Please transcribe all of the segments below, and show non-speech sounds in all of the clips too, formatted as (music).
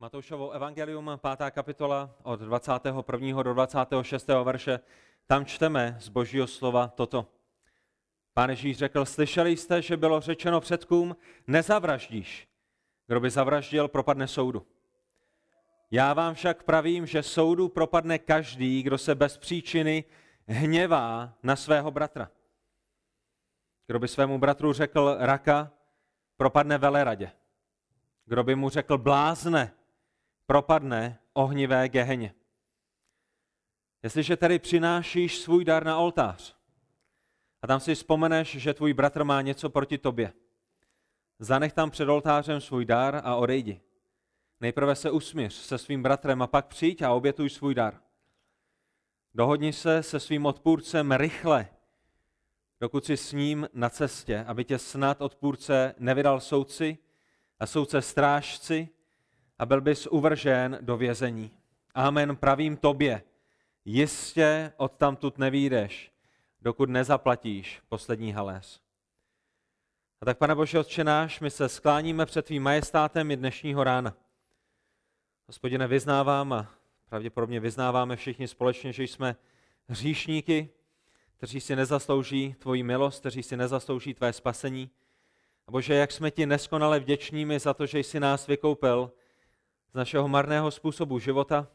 Matoušovo evangelium, 5. kapitola od 21. do 26. verše. Tam čteme z božího slova toto. Pán Ježíš řekl, slyšeli jste, že bylo řečeno předkům, nezavraždíš. Kdo by zavraždil, propadne soudu. Já vám však pravím, že soudu propadne každý, kdo se bez příčiny hněvá na svého bratra. Kdo by svému bratru řekl raka, propadne veleradě. Kdo by mu řekl blázne, propadne ohnivé geheně. Jestliže tedy přinášíš svůj dar na oltář a tam si vzpomeneš, že tvůj bratr má něco proti tobě, zanech tam před oltářem svůj dar a odejdi. Nejprve se usmíř se svým bratrem a pak přijď a obětuj svůj dar. Dohodni se se svým odpůrcem rychle, dokud jsi s ním na cestě, aby tě snad odpůrce nevydal soudci a soudce strážci a byl bys uvržen do vězení. Amen, pravím tobě, jistě odtamtud nevídeš, dokud nezaplatíš poslední haléř. A tak, pane Bože, Otče náš, my se skláníme před tvým majestátem i dnešního rána. Hospodine, vyznávám a pravděpodobně vyznáváme všichni společně, že jsme hříšníky, kteří si nezaslouží tvoji milost, kteří si nezaslouží tvé spasení. A Bože, jak jsme ti neskonale vděčními za to, že jsi nás vykoupil z našeho marného způsobu života.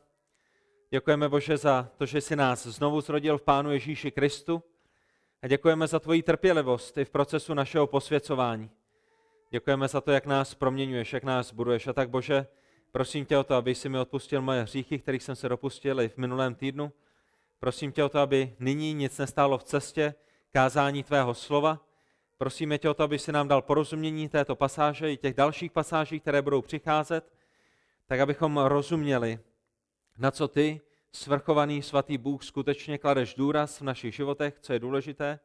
Děkujeme, Bože, za to, že jsi nás znovu zrodil v Pánu Ježíši Kristu. A děkujeme za tvoji trpělivost i v procesu našeho posvěcování. Děkujeme za to, jak nás proměňuješ, jak nás buduješ. A tak, Bože, prosím tě o to, aby si mi odpustil moje hříchy, kterých jsem se dopustil i v minulém týdnu. Prosím tě o to, aby nyní nic nestálo v cestě kázání tvého slova. Prosíme tě o to, aby si nám dal porozumění této pasáže i těch dalších pasáží, které budou přicházet, tak abychom rozuměli, na co ty, svrchovaný svatý Bůh, skutečně kladeš důraz v našich životech, co je důležité.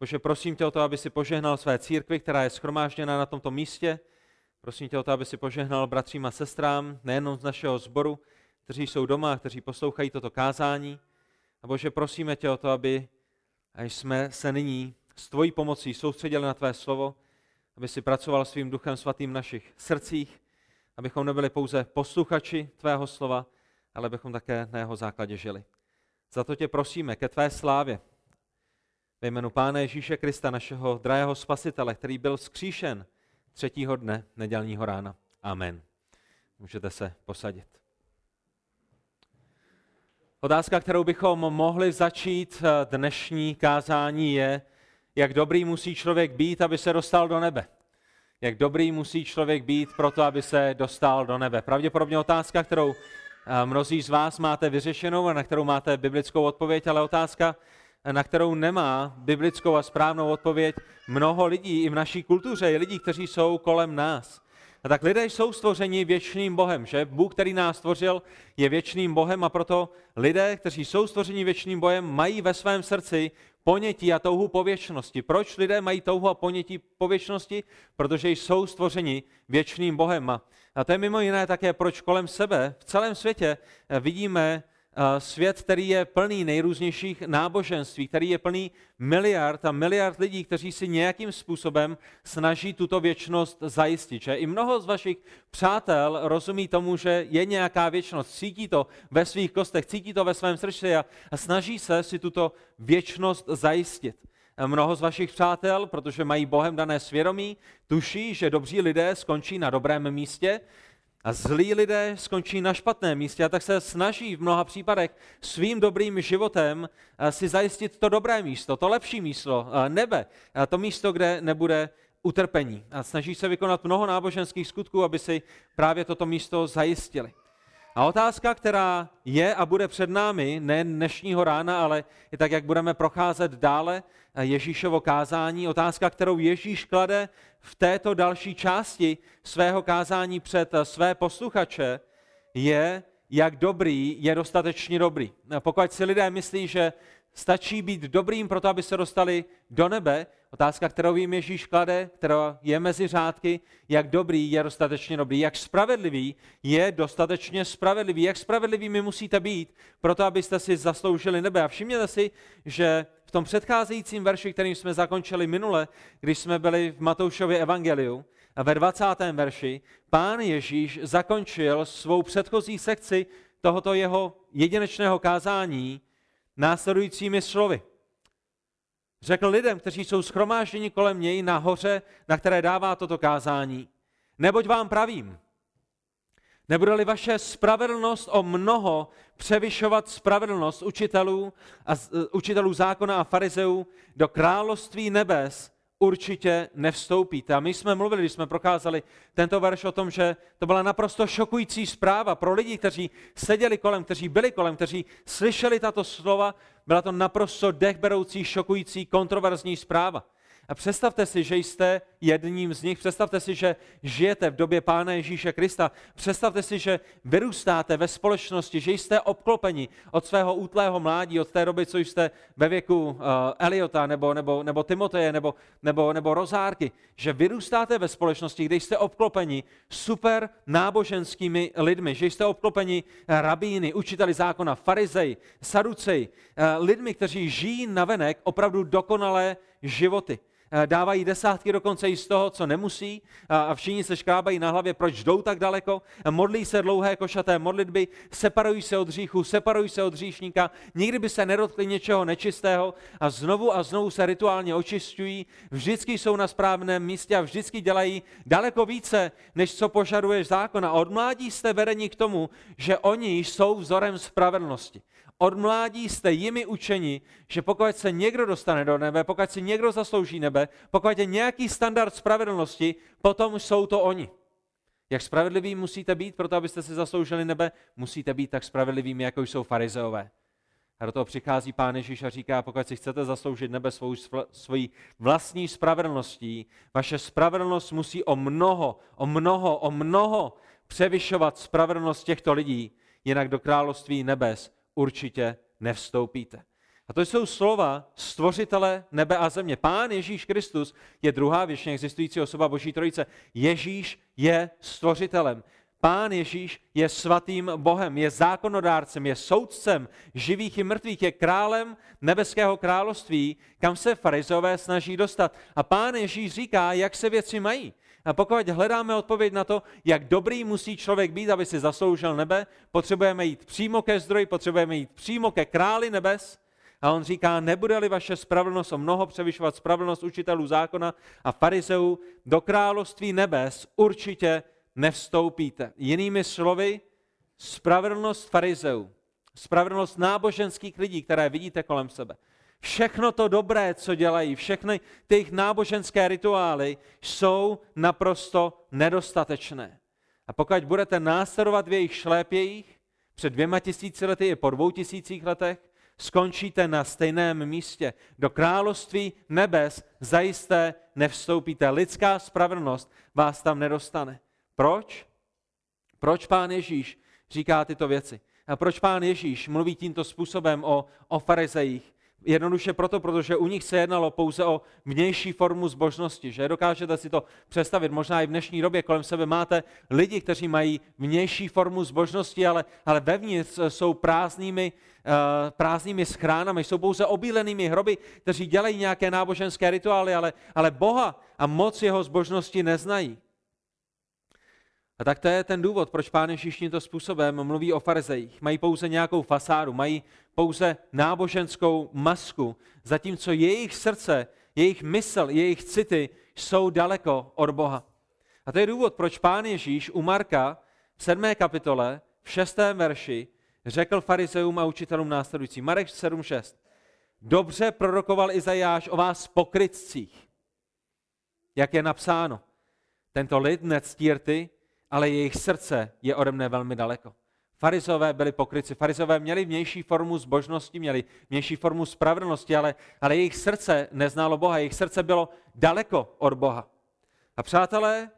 Bože, prosím tě o to, aby si požehnal své církvi, která je schromážděna na tomto místě. Prosím tě o to, aby si požehnal bratřím a sestrám, nejenom z našeho sboru, kteří jsou doma, kteří poslouchají toto kázání, a Bože, prosíme tě o to, aby až jsme se nyní s tvojí pomocí soustředili na tvé slovo, aby si pracoval svým duchem svatým v našich srdcích, abychom nebyli pouze posluchači tvého slova, ale abychom také na jeho základě žili. Za to tě prosíme ke tvé slávě. Ve jménu Pána Ježíše Krista, našeho drahého spasitele, který byl skříšen třetího dne nedělního rána. Amen. Můžete se posadit. Otázka, kterou bychom mohli začít eh, dnešní kázání je, jak dobrý musí člověk být, aby se dostal do nebe. Jak dobrý musí člověk být pro to, aby se dostal do nebe. Pravděpodobně otázka, kterou eh, mnozí z vás máte vyřešenou a na kterou máte biblickou odpověď, ale otázka, eh, na kterou nemá biblickou a správnou odpověď mnoho lidí i v naší kultuře, i lidí, kteří jsou kolem nás. A tak lidé jsou stvořeni věčným Bohem, že? Bůh, který nás stvořil, je věčným Bohem a proto lidé, kteří jsou stvořeni věčným Bohem, mají ve svém srdci ponětí a touhu po věčnosti. Proč lidé mají touhu a ponětí po věčnosti? Protože jsou stvořeni věčným Bohem. A to je mimo jiné také, proč kolem sebe v celém světě vidíme svět, který je plný nejrůznějších náboženství, který je plný miliard a miliard lidí, kteří si nějakým způsobem snaží tuto věčnost zajistit. Že? I mnoho z vašich přátel rozumí tomu, že je nějaká věčnost, cítí to ve svých kostech, cítí to ve svém srdci a, snaží se si tuto věčnost zajistit. A mnoho z vašich přátel, protože mají Bohem dané svědomí, tuší, že dobří lidé skončí na dobrém místě, a zlí lidé skončí na špatném místě a tak se snaží v mnoha případech svým dobrým životem eh, si zajistit to dobré místo, to lepší místo, eh, nebe, to místo, kde nebude utrpení. A snaží se vykonat mnoho náboženských skutků, aby si právě toto místo zajistili. A otázka, která je a bude před námi, ne dnešního rána, ale i tak, jak budeme procházet dále Ježíšovo kázání, otázka, kterou Ježíš klade v této další části svého kázání před své posluchače, je, jak dobrý je dostatečně dobrý. Pokud si lidé myslí, že stačí být dobrým proto, aby se dostali do nebe, Otázka, kterou jim Ježíš klade, která je mezi řádky, jak dobrý je dostatečně dobrý, jak spravedlivý je dostatečně spravedlivý, jak spravedlivými musíte být, proto abyste si zasloužili nebe. A všimněte si, že v tom předcházejícím verši, kterým jsme zakončili minule, když jsme byli v Matoušově evangeliu, A ve 20. verši pán Ježíš zakončil svou předchozí sekci tohoto jeho jedinečného kázání následujícími slovy. Řekl lidem, kteří jsou schromážděni kolem něj na hoře, na které dává toto kázání. Neboť vám pravím, nebude-li vaše spravedlnost o mnoho převyšovat spravedlnost učitelů, a, učitelů zákona a farizeů do království nebes, určitě nevstoupíte. A my jsme mluvili, když jsme prokázali tento verš o tom, že to byla naprosto šokující zpráva pro lidi, kteří seděli kolem, kteří byli kolem, kteří slyšeli tato slova. Byla to naprosto dechberoucí, šokující, kontroverzní zpráva. A představte si, že jste jedním z nich, představte si, že žijete v době Pána Ježíše Krista, představte si, že vyrůstáte ve společnosti, že jste obklopeni od svého útlého mládí, od té doby, co jste ve věku uh, Eliota nebo, nebo, nebo Timoteje nebo, nebo, nebo Rozárky, že vyrůstáte ve společnosti, kde jste obklopeni super náboženskými lidmi, že jste obklopeni rabíny, učiteli zákona, farizej, saducej, uh, lidmi, kteří žijí navenek opravdu dokonalé životy. Eh, dávají desátky dokonce i z toho, co nemusí a všichni se škrábají na hlavě, proč jdou tak daleko, modlí se dlouhé košaté modlitby, separují se od hříchu, separují se od hříšníka, nikdy by se nedotkli něčeho nečistého a znovu a znovu se rituálně očišťují, vždycky jsou na správném místě a vždycky dělají daleko více, než co požaduješ zákon. A od mládí jste vedení k tomu, že oni jsou vzorem spravedlnosti. Od mládí jste jimi učeni, že pokud se někdo dostane do nebe, pokud si někdo zaslouží nebe, pokud je nějaký standard spravedlnosti, potom jsou to oni. Jak spravedliví musíte být, proto abyste si zasloužili nebe, musíte být tak spravedlivými, jako jsou farizeové. A do toho přichází Pán Ježíš a říká, pokud si chcete zasloužit nebe svou, svojí vlastní spravedlností, vaše spravedlnost musí o mnoho, o mnoho, o mnoho převyšovat spravedlnost těchto lidí, jinak do království nebes určitě nevstoupíte. A to jsou slova stvořitele nebe a země. Pán Ježíš Kristus je druhá věčně existující osoba Boží trojice. Ježíš je stvořitelem. Pán Ježíš je svatým Bohem, je zákonodárcem, je soudcem živých i mrtvých, je králem nebeského království, kam se farizové snaží dostat. A pán Ježíš říká, jak se věci mají. A pokud hledáme odpověď na to, jak dobrý musí člověk být, aby si zasloužil nebe, potřebujeme jít přímo ke zdroji, potřebujeme jít přímo ke králi nebes. A on říká, nebude-li vaše spravedlnost o mnoho převyšovat spravedlnost učitelů zákona a farizeů, do království nebes určitě nevstoupíte. Jinými slovy, spravedlnost farizeů, spravedlnost náboženských lidí, které vidíte kolem sebe, Všechno to dobré, co dělají, všechny ty jejich náboženské rituály jsou naprosto nedostatečné. A pokud budete následovat v jejich šlépějích, před dvěma tisíci lety i po dvou tisících letech, skončíte na stejném místě. Do království nebes zajisté nevstoupíte. Lidská spravedlnost vás tam nedostane. Proč? Proč pán Ježíš říká tyto věci? A proč pán Ježíš mluví tímto způsobem o, o farizejích? Jednoduše proto, protože u nich se jednalo pouze o vnější formu zbožnosti, že dokážete si to představit, možná i v dnešní době kolem sebe máte lidi, kteří mají vnější formu zbožnosti, ale, ale vevnitř jsou prázdnými, uh, prázdnými schránami, jsou pouze obílenými hroby, kteří dělají nějaké náboženské rituály, ale, ale Boha a moc jeho zbožnosti neznají. A tak to je ten důvod, proč Pán Ježíš tímto způsobem mluví o farizejích. Mají pouze nějakou fasádu, mají pouze náboženskou masku, zatímco jejich srdce, jejich mysl, jejich city jsou daleko od Boha. A to je důvod, proč Pán Ježíš u Marka v 7. kapitole, v 6. verši, řekl farizeům a učitelům následující. Marek 7.6. Dobře prorokoval Izajáš o vás pokrytcích, jak je napsáno. Tento lid nectí ale jejich srdce je ode mne velmi daleko. Farizové byli pokryci. Farizové měli vnější formu zbožnosti, měli vnější formu spravedlnosti, ale, ale jejich srdce neznalo Boha, jejich srdce bylo daleko od Boha. A přátelé,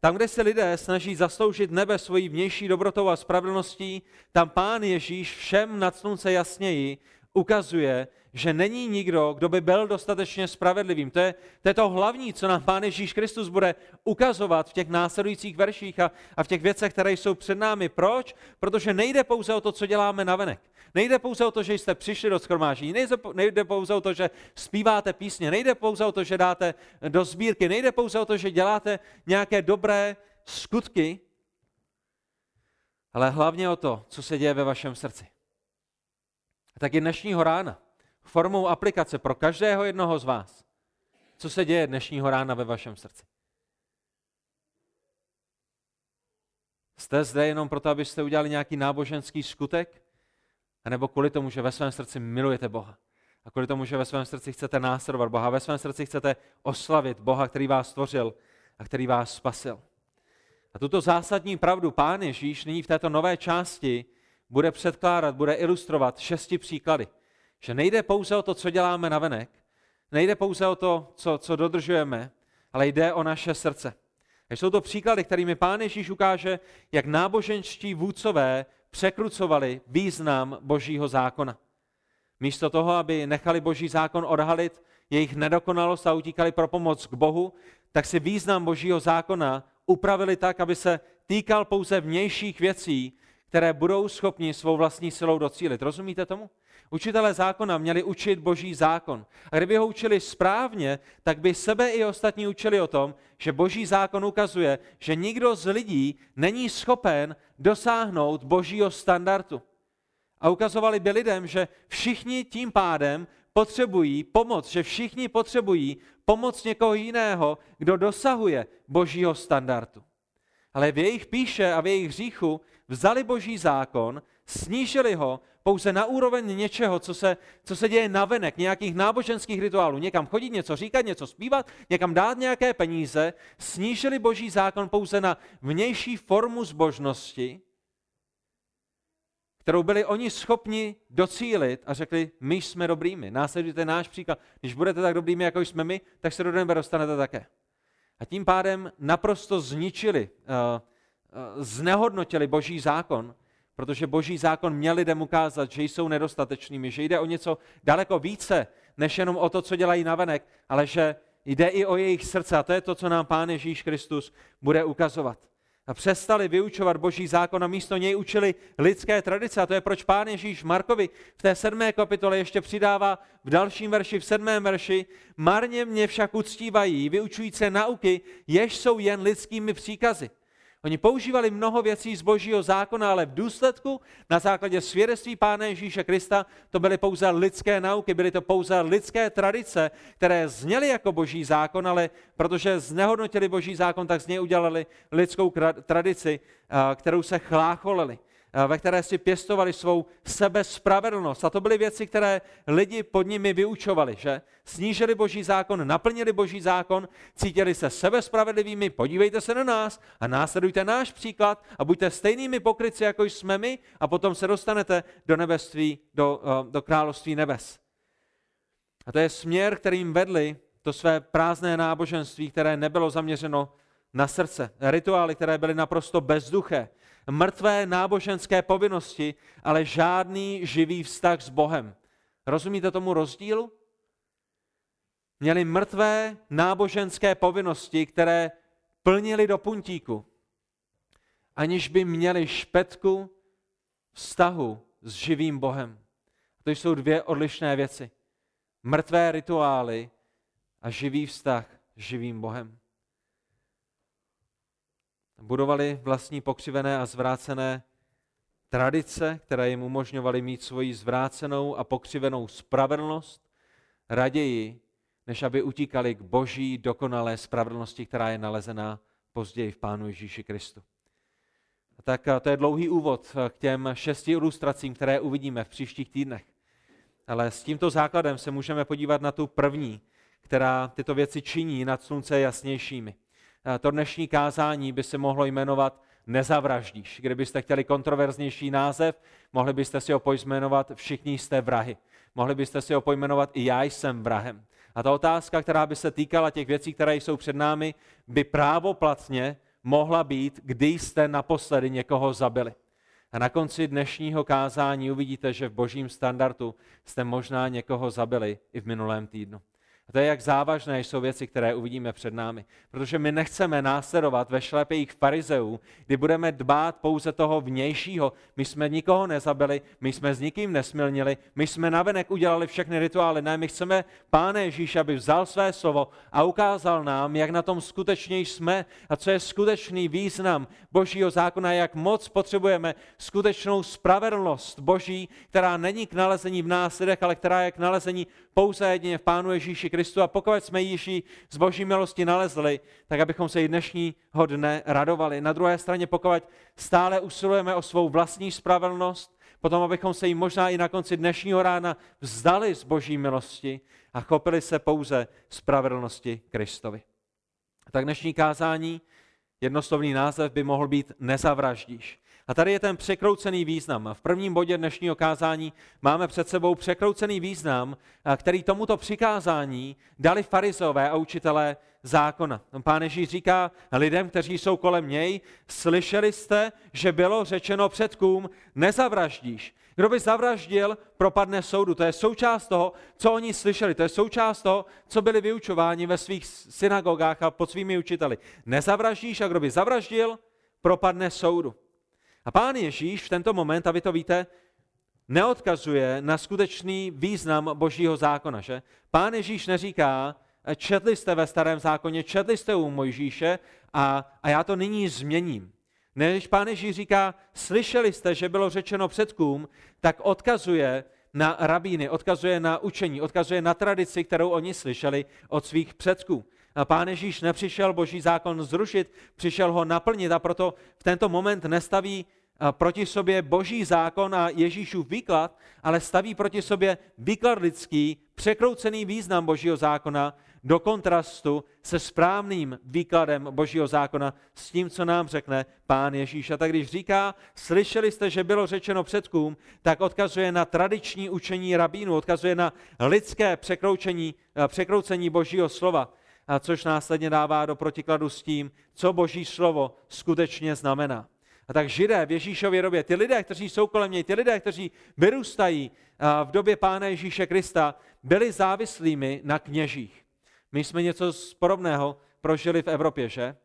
tam, kde se lidé snaží zasloužit nebe svojí vnější dobrotou a spravedlností, tam Pán Ježíš všem nad slunce jasněji ukazuje, že není nikdo, kdo by byl dostatečně spravedlivým. To je, to je to hlavní, co nám Pán Ježíš Kristus bude ukazovat v těch následujících verších a, a v těch věcech, které jsou před námi. Proč? Protože nejde pouze o to, co děláme navenek. Nejde pouze o to, že jste přišli do schromáždění, nejde, nejde pouze o to, že zpíváte písně, nejde pouze o to, že dáte do sbírky, nejde pouze o to, že děláte nějaké dobré skutky, ale hlavně o to, co se děje ve vašem srdci. Tak i dnešního rána, formou aplikace pro každého jednoho z vás, co se děje dnešního rána ve vašem srdci. Jste zde jenom proto, abyste udělali nějaký náboženský skutek? A nebo kvůli tomu, že ve svém srdci milujete Boha? A kvůli tomu, že ve svém srdci chcete následovat Boha, ve svém srdci chcete oslavit Boha, který vás stvořil a který vás spasil. A tuto zásadní pravdu Pán Ježíš nyní v této nové části bude předkládat, bude ilustrovat šesti příklady. Že nejde pouze o to, co děláme navenek, nejde pouze o to, co, co dodržujeme, ale jde o naše srdce. A jsou to příklady, kterými Pán Ježíš ukáže, jak náboženští vůdcové překrucovali význam Božího zákona. Místo toho, aby nechali Boží zákon odhalit jejich nedokonalost a utíkali pro pomoc k Bohu, tak si význam Božího zákona upravili tak, aby se týkal pouze vnějších věcí, které budou schopni svou vlastní silou docílit. Rozumíte tomu? Učitelé zákona měli učit boží zákon. A kdyby ho učili správně, tak by sebe i ostatní učili o tom, že boží zákon ukazuje, že nikdo z lidí není schopen dosáhnout božího standardu. A ukazovali by lidem, že všichni tím pádem potřebují pomoc, že všichni potřebují pomoc někoho jiného, kdo dosahuje božího standardu. Ale v jejich píše a v jejich hříchu vzali boží zákon, snížili ho pouze na úroveň něčeho, co se, co se děje navenek, nějakých náboženských rituálů. Někam chodit, něco říkat, něco zpívat, někam dát nějaké peníze, snížili boží zákon pouze na vnější formu zbožnosti, kterou byli oni schopni docílit a řekli, my jsme dobrými, následujte náš příklad. Když budete tak dobrými, jako jsme my, tak se do nebe dostanete také. A tím pádem naprosto zničili, uh, uh, znehodnotili boží zákon, protože boží zákon měl lidem ukázat, že jsou nedostatečnými, že jde o něco daleko více, než jenom o to, co dělají navenek, ale že jde i o jejich srdce a to je to, co nám Pán Ježíš Kristus bude ukazovat a přestali vyučovat boží zákon a místo něj učili lidské tradice. A to je proč pán Ježíš Markovi v té sedmé kapitole ještě přidává v dalším verši, v sedmém verši, marně mě však uctívají, vyučující nauky, jež jsou jen lidskými příkazy. Oni používali mnoho věcí z božího zákona, ale v důsledku na základě svědectví Pána Ježíše Krista to byly pouze lidské nauky, byly to pouze lidské tradice, které zněly jako boží zákon, ale protože znehodnotili boží zákon, tak z něj udělali lidskou tradici, kterou se chlácholili. Eh, ve které si pěstovali svou sebespravedlnost. A to byly věci, které lidi pod nimi vyučovali, že? Snížili boží zákon, naplnili boží zákon, cítili se sebespravedlivými, podívejte se na nás a následujte náš příklad a buďte stejnými pokryci, jako jsme my a potom se dostanete do nebeství, do, eh, do království nebes. A to je směr, kterým vedli to své prázdné náboženství, které nebylo zaměřeno na srdce. Rituály, které byly naprosto bezduché, mrtvé náboženské povinnosti, ale žádný živý vztah s Bohem. Rozumíte tomu rozdílu? Měli mrtvé náboženské povinnosti, které plnili do puntíku, aniž by měli špetku vztahu s živým Bohem. To jsou dvě odlišné věci. Mrtvé rituály a živý vztah s živým Bohem budovali vlastní pokřivené a zvrácené tradice, které jim umožňovaly mít svoji zvrácenou a pokřivenou spravedlnost, raději, než aby utíkali k boží dokonalé spravedlnosti, která je nalezená později v Pánu Ježíši Kristu. A tak to je dlouhý úvod k těm šesti ilustracím, které uvidíme v příštích týdnech. Ale s tímto základem se můžeme podívat na tu první, která tyto věci činí nad slunce jasnějšími. Eh, to dnešní kázání by se mohlo jmenovat Nezavraždíš. Kdybyste chtěli kontroverznější název, mohli byste si ho pojmenovat Všichni jste vrahy. Mohli byste si ho pojmenovat I já jsem vrahem. A ta otázka, která by se týkala těch věcí, které jsou před námi, by právoplatně mohla být, kdy jste naposledy někoho zabili. A na konci dnešního kázání uvidíte, že v božím standardu jste možná někoho zabili i v minulém týdnu. A to je, jak závažné jsou věci, které uvidíme před námi. Protože my nechceme následovat ve šlepejích farizeů, kdy budeme dbát pouze toho vnějšího. My jsme nikoho nezabili, my jsme s nikým nesmilnili, my jsme navenek udělali všechny rituály. Ne, my chceme Páne Ježíš, aby vzal své slovo a ukázal nám, jak na tom skutečně jsme a co je skutečný význam Božího zákona, jak moc potřebujeme skutečnou spravedlnost Boží, která není k nalezení v nás lidech, ale která je k nalezení pouze jedině v Pánu Ježíši Kristu a pokud jsme Ježíši z boží milosti nalezli, tak abychom se i dnešního dne radovali. Na druhé straně, pokud stále usilujeme o svou vlastní spravedlnost, potom abychom se jí možná i na konci dnešního rána vzdali z boží milosti a chopili se pouze spravedlnosti Kristovi. Tak dnešní kázání, jednoslovný název by mohl být Nezavraždíš. A tady je ten překroucený význam. V prvním bodě dnešního kázání máme před sebou překroucený význam, který tomuto přikázání dali farizové a učitelé zákona. Pán Ježíš říká lidem, kteří jsou kolem něj, slyšeli jste, že bylo řečeno předkům, nezavraždíš. Kdo by zavraždil, propadne soudu. To je součást toho, co oni slyšeli. To je součást toho, co byli vyučováni ve svých synagogách a pod svými učiteli. Nezavraždíš a kdo by zavraždil, propadne soudu. A pán Ježíš v tento moment, a vy to víte, neodkazuje na skutečný význam božího zákona. Že? Pán Ježíš neříká, četli jste ve starém zákoně, četli jste u Mojžíše a, a já to nyní změním. Ne, když pán Ježíš říká, slyšeli jste, že bylo řečeno předkům, tak odkazuje na rabíny, odkazuje na učení, odkazuje na tradici, kterou oni slyšeli od svých předků. Pán Ježíš nepřišel boží zákon zrušit, přišel ho naplnit a proto v tento moment nestaví proti sobě boží zákon a Ježíšův výklad, ale staví proti sobě výklad lidský, překroucený význam božího zákona do kontrastu se správným výkladem božího zákona s tím, co nám řekne pán Ježíš. A tak když říká, slyšeli jste, že bylo řečeno předkům, tak odkazuje na tradiční učení rabínu, odkazuje na lidské překroucení, překroucení božího slova což následně dává do protikladu s tím, co Boží slovo skutečně znamená. A tak židé v Ježíšově době, ty lidé, kteří jsou kolem něj, ty lidé, kteří vyrůstají v době Pána Ježíše Krista, byli závislými na kněžích. My jsme něco podobného prožili v Evropě, že?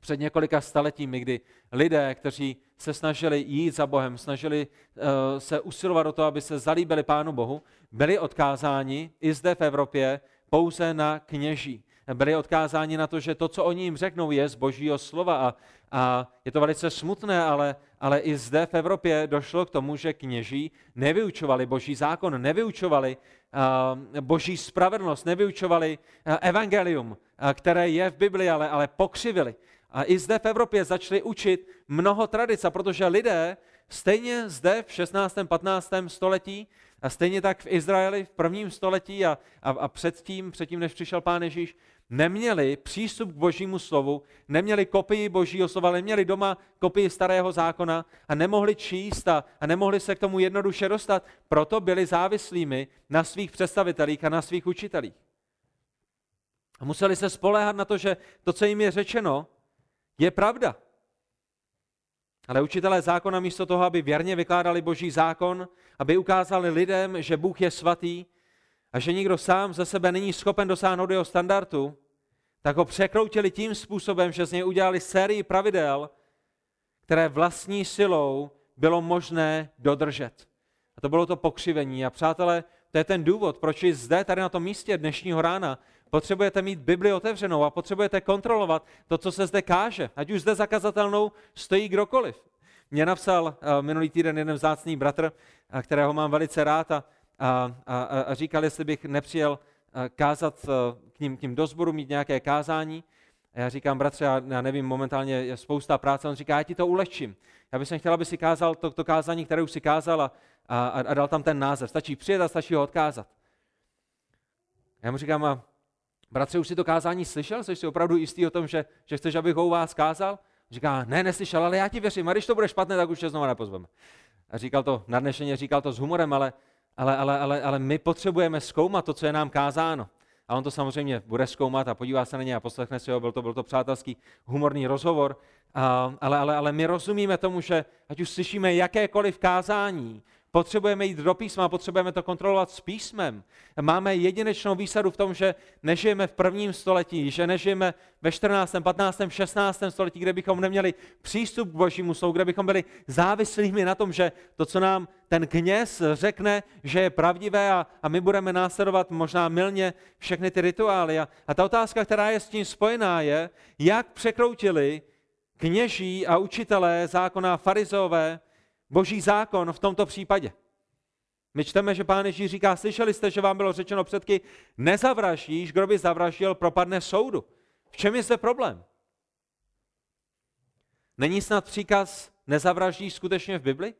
Před několika staletími, kdy lidé, kteří se snažili jít za Bohem, snažili uh, se usilovat o to, aby se zalíbili Pánu Bohu, byli odkázáni i zde v Evropě pouze na kněží byli odkázáni na to, že to, co oni jim řeknou, je z božího slova. A, a je to velice smutné, ale, ale i zde v Evropě došlo k tomu, že kněží nevyučovali boží zákon, nevyučovali uh, boží spravedlnost, nevyučovali uh, evangelium, uh, které je v Biblii, ale, ale pokřivili. A i zde v Evropě začali učit mnoho tradic, protože lidé stejně zde v 16. 15. století a stejně tak v Izraeli v prvním století a, a, a předtím, předtím, než přišel Pán Ježíš, neměli přístup k božímu slovu, neměli kopii božího slova, neměli doma kopii starého zákona a nemohli číst a, a nemohli se k tomu jednoduše dostat. Proto byli závislými na svých představitelích a na svých učitelích. A museli se spoléhat na to, že to, co jim je řečeno, je pravda. Ale učitelé zákona místo toho, aby věrně vykládali boží zákon, aby ukázali lidem, že Bůh je svatý, a že nikdo sám ze sebe není schopen dosáhnout jeho standardu, tak ho překroutili tím způsobem, že z něj udělali sérii pravidel, které vlastní silou bylo možné dodržet. A to bylo to pokřivení. A přátelé, to je ten důvod, proč zde, tady na tom místě dnešního rána, potřebujete mít Bibli otevřenou a potřebujete kontrolovat to, co se zde káže. Ať už zde zakazatelnou stojí kdokoliv. Mě napsal uh, minulý týden jeden vzácný bratr, uh, kterého mám velice rád a a, a, a říkal, jestli bych nepřijel kázat k ním, k ním do sboru, mít nějaké kázání. A já říkám, bratře, já, já nevím, momentálně je spousta práce. On říká, já ti to ulehčím. Já bych chtěl, aby si kázal to, to kázání, které už si kázal a, a, a dal tam ten název. Stačí přijet a stačí ho odkázat. Já mu říkám, a bratře, už si to kázání slyšel? Jsi si opravdu jistý o tom, že, že chceš, abych ho u vás kázal? Říká, ne, neslyšel, ale já ti věřím. A když to bude špatné, tak už tě znovu nepozveme. A říkal to, nadnešeně říkal to s humorem, ale ale, ale, ale, ale my potřebujeme zkoumat to, co je nám kázáno. A on to samozřejmě bude zkoumat a podívá se na ně a poslechne si ho, byl to, byl to přátelský humorný rozhovor ale, ale, ale my rozumíme tomu, že ať už slyšíme jakékoliv kázání, Potřebujeme jít do písma, potřebujeme to kontrolovat s písmem. Máme jedinečnou výsadu v tom, že nežijeme v prvním století, že nežijeme ve 14., 15., 16. století, kde bychom neměli přístup k božímu slovu, kde bychom byli závislými na tom, že to, co nám ten kněz řekne, že je pravdivé a, a my budeme následovat možná milně všechny ty rituály. A, a ta otázka, která je s tím spojená, je, jak překroutili kněží a učitelé zákona farizeové boží zákon v tomto případě. My čteme, že pán Ježíš říká, slyšeli jste, že vám bylo řečeno předky, nezavraždíš, kdo by zavraždil, propadne soudu. V čem je zde problém? Není snad příkaz nezavraždíš skutečně v Bibli?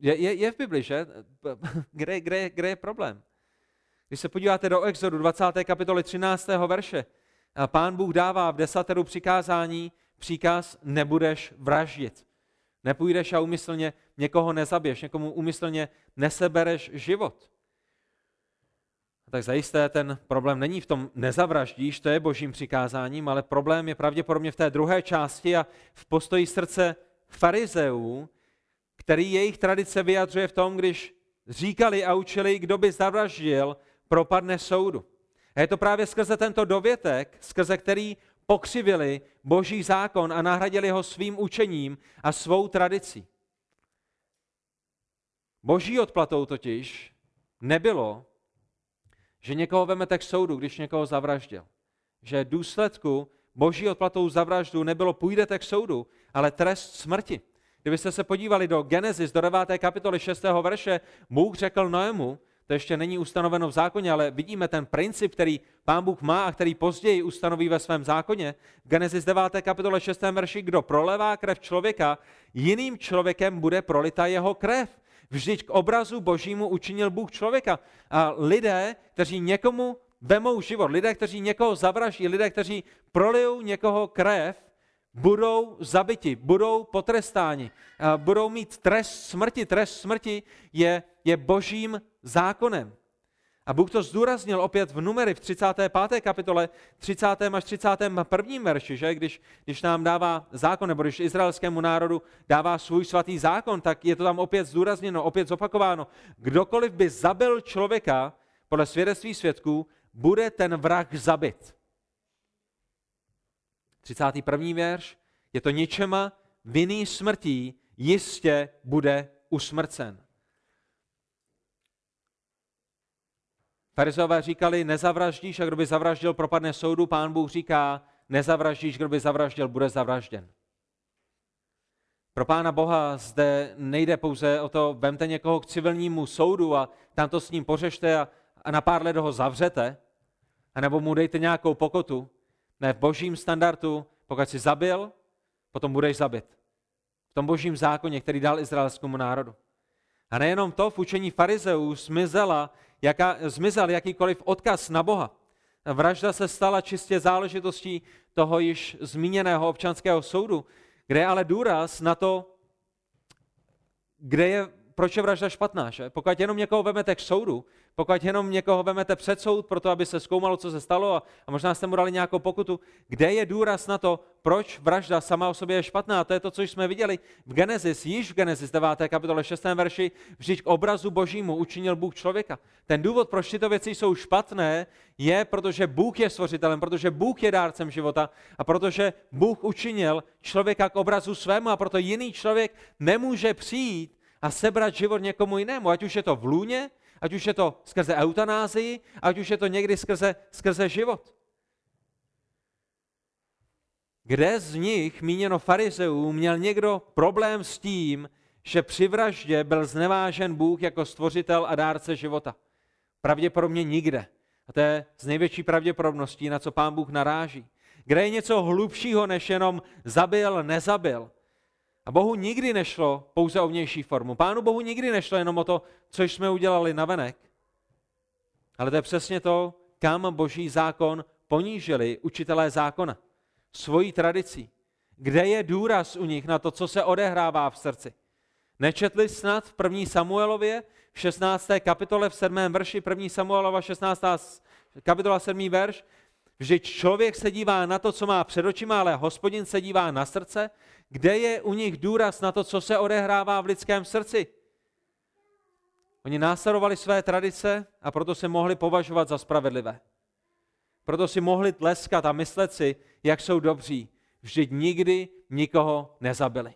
Je, je, je v Bibli, že? (laughs) Kde, kde, kde je problém? Když se podíváte do Exodu 20. kapitoly 13. verše, pán Bůh dává v desateru přikázání příkaz nebudeš vraždit. Nepůjdeš a umyslně někoho nezabiješ, někomu umyslně nesebereš život. Tak zajisté ten problém není v tom nezavraždíš, to je božím přikázáním, ale problém je pravděpodobně v té druhé části a v postoji srdce farizeů, který jejich tradice vyjadřuje v tom, když říkali a učili, kdo by zavraždil, propadne soudu. A je to právě skrze tento dovětek, skrze který pokřivili boží zákon a nahradili ho svým učením a svou tradicí. Boží odplatou totiž nebylo, že někoho vemete k soudu, když někoho zavraždil. Že důsledku boží odplatou za vraždu nebylo půjdete k soudu, ale trest smrti. Kdybyste se podívali do Genesis, do 9. kapitoly 6. verše, Bůh řekl Noému, to ještě není ustanoveno v zákoně, ale vidíme ten princip, který pán Bůh má a který později ustanoví ve svém zákoně. V Genesis 9. kapitole 6. verši, kdo prolevá krev člověka, jiným člověkem bude prolita jeho krev. Vždyť k obrazu božímu učinil Bůh člověka. A lidé, kteří někomu vemou život, lidé, kteří někoho zavraží, lidé, kteří prolijou někoho krev, budou zabiti, budou potrestáni, budou mít trest smrti. Trest smrti je, je božím zákonem. A Bůh to zdůraznil opět v numery v 35. kapitole, 30. až 31. verši, že? Když, když nám dává zákon, nebo když izraelskému národu dává svůj svatý zákon, tak je to tam opět zdůrazněno, opět zopakováno. Kdokoliv by zabil člověka, podle svědectví svědků, bude ten vrah zabit. 31. verš, je to ničema vinný smrtí, jistě bude usmrcen. Farizové říkali, nezavraždíš a kdo by zavraždil, propadne soudu. Pán Bůh říká, nezavraždíš, kdo by zavraždil, bude zavražděn. Pro Pána Boha zde nejde pouze o to, vemte někoho k civilnímu soudu a tam to s ním pořešte a, a na pár let ho zavřete, anebo mu dejte nějakou pokotu. Ne, v božím standardu, pokud si zabil, potom budeš zabit. V tom božím zákoně, který dal izraelskému národu. A nejenom to, v učení farizeů zmizela, jaká, zmizel jakýkoliv odkaz na Boha. Vražda se stala čistě záležitostí toho již zmíněného občanského soudu, kde je ale důraz na to, kde je, proč je vražda špatná. Že? Pokud jenom někoho vemete k soudu, pokud jenom někoho vemete před soud, proto aby se zkoumalo, co se stalo a, a možná jste mu dali nějakou pokutu, kde je důraz na to, proč vražda sama o sobě je špatná. A to je to, co jsme viděli v Genesis, již v Genesis 9. kapitole 6. verši, vždyť k obrazu božímu učinil Bůh člověka. Ten důvod, proč tyto věci jsou špatné, je, protože Bůh je stvořitelem, protože Bůh je dárcem života a protože Bůh učinil člověka k obrazu svému a proto jiný člověk nemůže přijít a sebrat život někomu jinému, ať už je to v lůně, ať už je to skrze eutanázii, ať už je to někdy skrze, skrze život. Kde z nich, míněno farizeů, měl někdo problém s tím, že při vraždě byl znevážen Bůh jako stvořitel a dárce života? Pravděpodobně nikde. A to je z největší pravděpodobností, na co pán Bůh naráží. Kde je něco hlubšího, než jenom zabil, nezabil. A Bohu nikdy nešlo pouze o vnější formu. Pánu Bohu nikdy nešlo jenom o to, co jsme udělali na venek. Ale to je přesně to, kam boží zákon ponížili učitelé zákona. Svojí tradicí. Kde je důraz u nich na to, co se odehrává v srdci. Nečetli snad v 1. Samuelově v 16. kapitole v 7. verši 1. Samuelova 16. kapitola 7. verš, Vždyť člověk se dívá na to, co má před očima, ale hospodin se dívá na srdce. Kde je u nich důraz na to, co se odehrává v lidském srdci? Oni následovali své tradice a proto se mohli považovat za spravedlivé. Proto si mohli tleskat a myslet si, jak jsou dobří. Vždyť nikdy nikoho nezabili.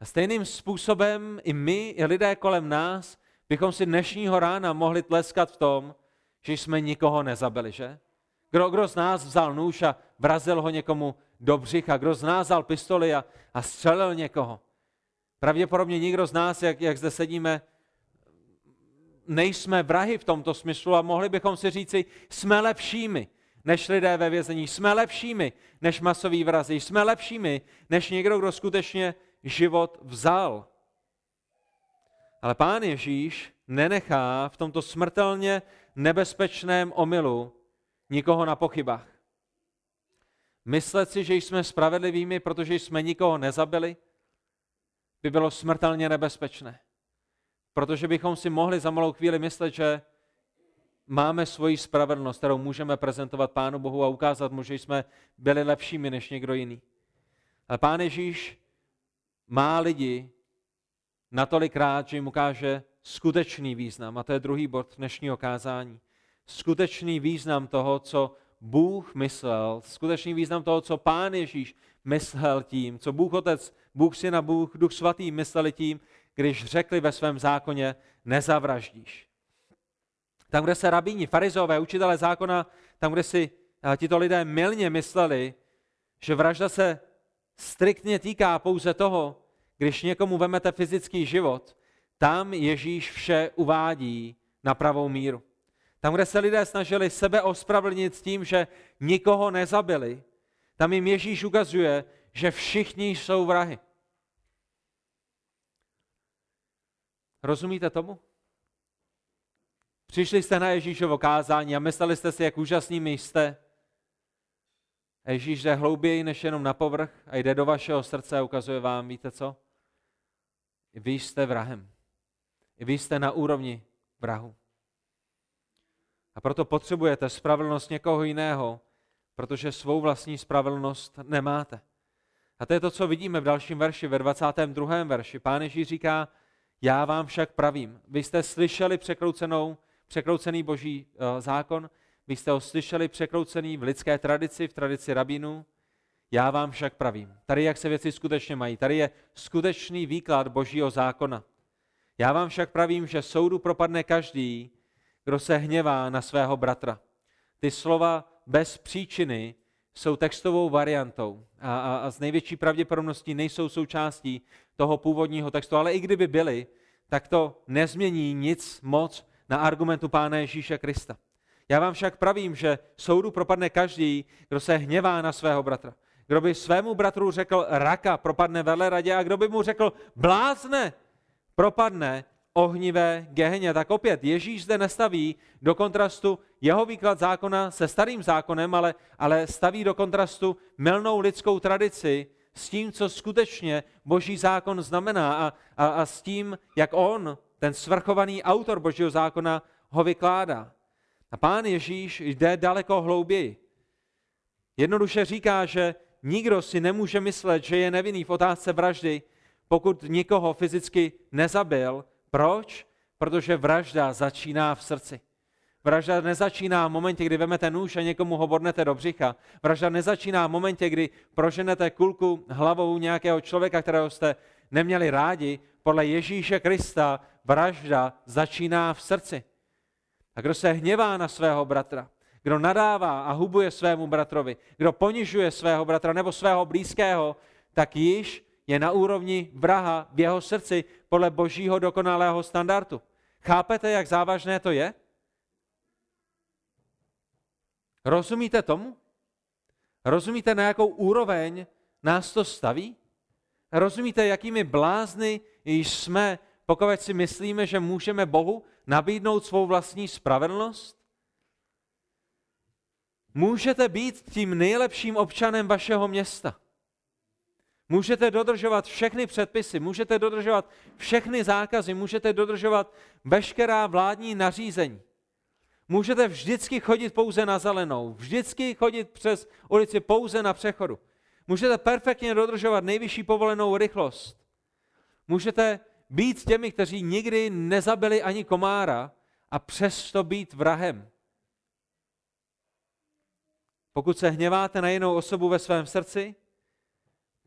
A stejným způsobem i my, i lidé kolem nás, bychom si dnešního rána mohli tleskat v tom, že jsme nikoho nezabili, že? Kdo, kdo z nás vzal nůž a vrazil ho někomu do břicha? Kdo z nás vzal pistoli a, a střelil někoho? Pravděpodobně nikdo z nás, jak, jak zde sedíme, nejsme vrahy v tomto smyslu a mohli bychom si říci, jsme lepšími než lidé ve vězení, jsme lepšími než masoví vrazy, jsme lepšími než někdo, kdo skutečně život vzal. Ale pán Ježíš nenechá v tomto smrtelně nebezpečném omylu nikoho na pochybách. Myslet si, že jsme spravedlivými, protože jsme nikoho nezabili, by bylo smrtelně nebezpečné. Protože bychom si mohli za malou chvíli myslet, že máme svoji spravedlnost, kterou můžeme prezentovat Pánu Bohu a ukázat mu, že jsme byli lepšími než někdo jiný. Ale Pán Ježíš má lidi natolik rád, že jim ukáže skutečný význam. A to je druhý bod dnešního kázání. Skutečný význam toho, co Bůh myslel, skutečný význam toho, co Pán Ježíš myslel tím, co Bůh Otec, Bůh Syn a Bůh Duch Svatý mysleli tím, když řekli ve svém zákoně, nezavraždíš. Tam, kde se rabíni, farizové, učitelé zákona, tam, kde si eh, tito lidé milně mysleli, že vražda se striktně týká pouze toho, když někomu vemete fyzický život, tam Ježíš vše uvádí na pravou míru. Tam, kde se lidé snažili sebe ospravedlnit tím, že nikoho nezabili, tam jim Ježíš ukazuje, že všichni jsou vrahy. Rozumíte tomu? Přišli jste na Ježíšovo kázání a mysleli jste si, jak úžasnými jste. Ježíš jde hlouběji než jenom na povrch a jde do vašeho srdce a ukazuje vám, víte co? Vy jste vrahem. Vy jste na úrovni vrahu. A proto potřebujete spravedlnost někoho jiného, protože svou vlastní spravedlnost nemáte. A to je to, co vidíme v dalším verši, ve 22. verši. Pán Ježíš říká, já vám však pravím, vy jste slyšeli překroucenou, překroucený boží uh, zákon, vy jste ho slyšeli překroucený v lidské tradici, v tradici rabínů, já vám však pravím. Tady, jak se věci skutečně mají. Tady je skutečný výklad božího zákona. Já vám však pravím, že soudu propadne každý, kdo se hněvá na svého bratra. Ty slova bez příčiny jsou textovou variantou a, a, a z největší pravděpodobností nejsou součástí toho původního textu, ale i kdyby byly, tak to nezmění nic moc na argumentu Pána Ježíše Krista. Já vám však pravím, že soudu propadne každý, kdo se hněvá na svého bratra. Kdo by svému bratru řekl raka, propadne veleradě a kdo by mu řekl blázne, propadne ohnivé geheně. Tak opět Ježíš zde nestaví do kontrastu jeho výklad zákona se starým zákonem, ale, ale staví do kontrastu milnou lidskou tradici s tím, co skutečně boží zákon znamená a, a, a s tím, jak on, ten svrchovaný autor božího zákona, ho vykládá. A pán Ježíš jde daleko hlouběji. Jednoduše říká, že nikdo si nemůže myslet, že je nevinný v otázce vraždy, pokud nikoho fyzicky nezabil. Proč? Protože vražda začíná v srdci. Vražda nezačíná v momentě, kdy vemete nůž a někomu ho bodnete do břicha. Vražda nezačíná v momentě, kdy proženete kulku hlavou nějakého člověka, kterého jste neměli rádi. Podle Ježíše Krista vražda začíná v srdci. A kdo se hněvá na svého bratra, kdo nadává a hubuje svému bratrovi, kdo ponižuje svého bratra nebo svého blízkého, tak již je na úrovni vraha v jeho srdci podle božího dokonalého standardu. Chápete, jak závažné to je? Rozumíte tomu? Rozumíte, na jakou úroveň nás to staví? Rozumíte, jakými blázny jsme, pokud si myslíme, že můžeme Bohu nabídnout svou vlastní spravedlnost? Můžete být tím nejlepším občanem vašeho města. Můžete dodržovat všechny předpisy, můžete dodržovat všechny zákazy, můžete dodržovat veškerá vládní nařízení. Můžete vždycky chodit pouze na zelenou, vždycky chodit přes ulici pouze na přechodu. Můžete perfektně dodržovat nejvyšší povolenou rychlost. Můžete být těmi, kteří nikdy nezabili ani komára a přesto být vrahem. Pokud se hněváte na jinou osobu ve svém srdci,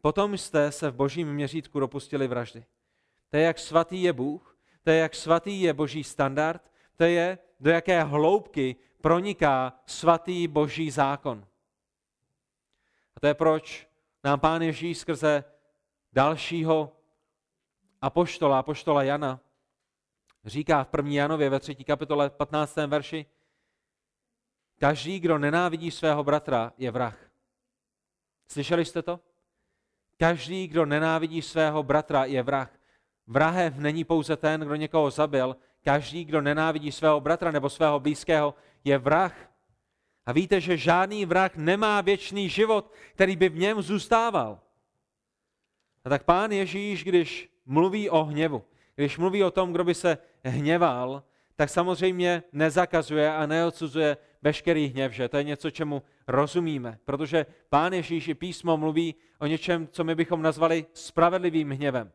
potom jste se v božím měřítku dopustili vraždy. To je, jak svatý je Bůh, to je, jak svatý je boží standard, to je, do jaké hloubky proniká svatý boží zákon. A to je proč nám Pán Ježíš skrze dalšího apoštola, apoštola Jana, říká v 1. Janově ve 3. kapitole 15. verši, každý, kdo nenávidí svého bratra, je vrah. Slyšeli jste to? Každý, kdo nenávidí svého bratra, je vrah. Vrahem není pouze ten, kdo někoho zabil, každý, kdo nenávidí svého bratra nebo svého blízkého, je vrah. A víte, že žádný vrah nemá věčný život, který by v něm zůstával. A tak pán Ježíš, když mluví o hněvu, když mluví o tom, kdo by se hněval, tak samozřejmě nezakazuje a neodsuzuje veškerý hněv, že to je něco, čemu rozumíme, protože Pán Ježíš i písmo mluví o něčem, co my bychom nazvali spravedlivým hněvem.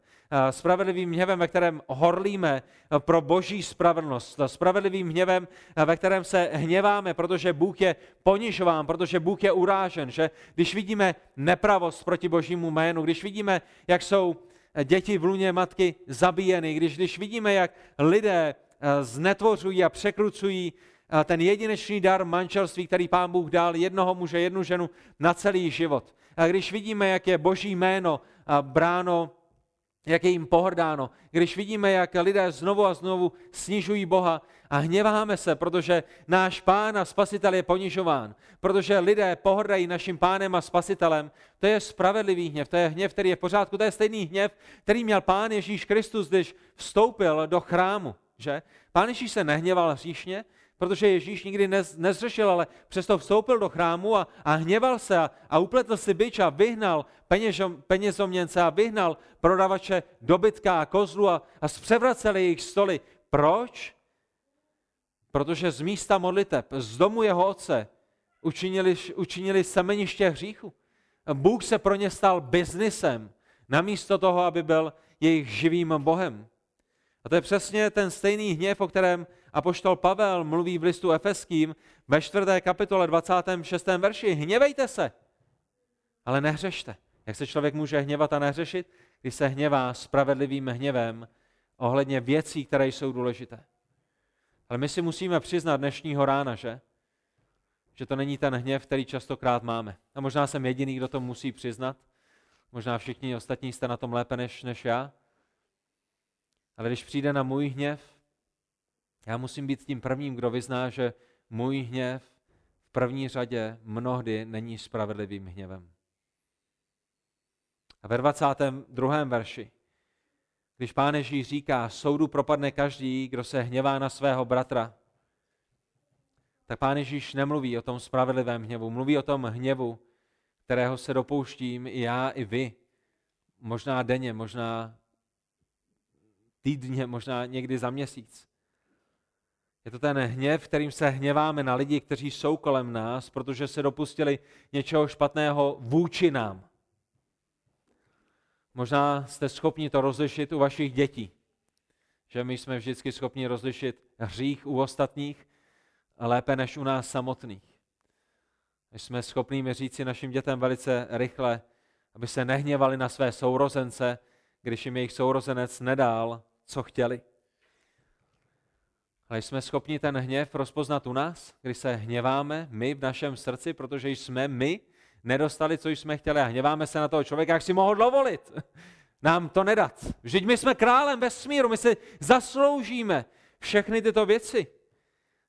Spravedlivým hněvem, ve kterém horlíme pro boží spravedlnost. Spravedlivým hněvem, ve kterém se hněváme, protože Bůh je ponižován, protože Bůh je urážen. Že? Když vidíme nepravost proti božímu jménu, když vidíme, jak jsou děti v luně matky zabíjeny, když, když vidíme, jak lidé eh, znetvořují a překrucují eh, ten jedinečný dar manželství, který pán Bůh dal jednoho muže, jednu ženu na celý život. A když vidíme, jak je boží jméno bráno jak je jim pohrdáno, když vidíme, jak lidé znovu a znovu snižují Boha a hněváme se, protože náš pán a spasitel je ponižován, protože lidé pohrdají naším pánem a spasitelem, to je spravedlivý hněv, to je hněv, který je v pořádku, to je stejný hněv, který měl pán Ježíš Kristus, když vstoupil do chrámu. Že? Pán Ježíš se nehněval hříšně, protože Ježíš nikdy nez, nezřešil, ale přesto vstoupil do chrámu a, a hněval se a, a upletl si byč a vyhnal peněžom, penězomněnce a vyhnal prodavače dobytka a kozlu a, a zpřevracel jejich stoly. Proč? Protože z místa modliteb, z domu jeho otce, učinili, učinili semeniště hříchu. Bůh se pro ně stal biznisem, namísto toho, aby byl jejich živým Bohem. A to je přesně ten stejný hněv, o kterém apoštol Pavel mluví v listu Efeským ve 4. kapitole 26. verši. Hněvejte se, ale nehřešte. Jak se člověk může hněvat a nehřešit? Když se hněvá spravedlivým hněvem ohledně věcí, které jsou důležité. Ale my si musíme přiznat dnešního rána, že? Že to není ten hněv, který častokrát máme. A možná jsem jediný, kdo to musí přiznat. Možná všichni ostatní jste na tom lépe než, než já. Ale když přijde na můj hněv, já musím být tím prvním, kdo vyzná, že můj hněv v první řadě mnohdy není spravedlivým hněvem. A ve 22. verši, když pán Ježíš říká, soudu propadne každý, kdo se hněvá na svého bratra, tak pán Ježíš nemluví o tom spravedlivém hněvu, mluví o tom hněvu, kterého se dopouštím i já, i vy. Možná denně, možná týdně, možná někdy za měsíc. Je to ten hněv, kterým se hněváme na lidi, kteří jsou kolem nás, protože se dopustili něčeho špatného vůči nám. Možná jste schopni to rozlišit u vašich dětí, že my jsme vždycky schopni rozlišit hřích u ostatních lépe než u nás samotných. My jsme schopni říci našim dětem velice rychle, aby se nehněvali na své sourozence, když jim jejich sourozenec nedal, co chtěli. Ale jsme schopni ten hněv rozpoznat u nás, když se hněváme my v našem srdci, protože jsme my nedostali, co jsme chtěli a hněváme se na toho člověka, jak si mohl dovolit nám to nedat. Vždyť my jsme králem ve smíru, my si zasloužíme všechny tyto věci.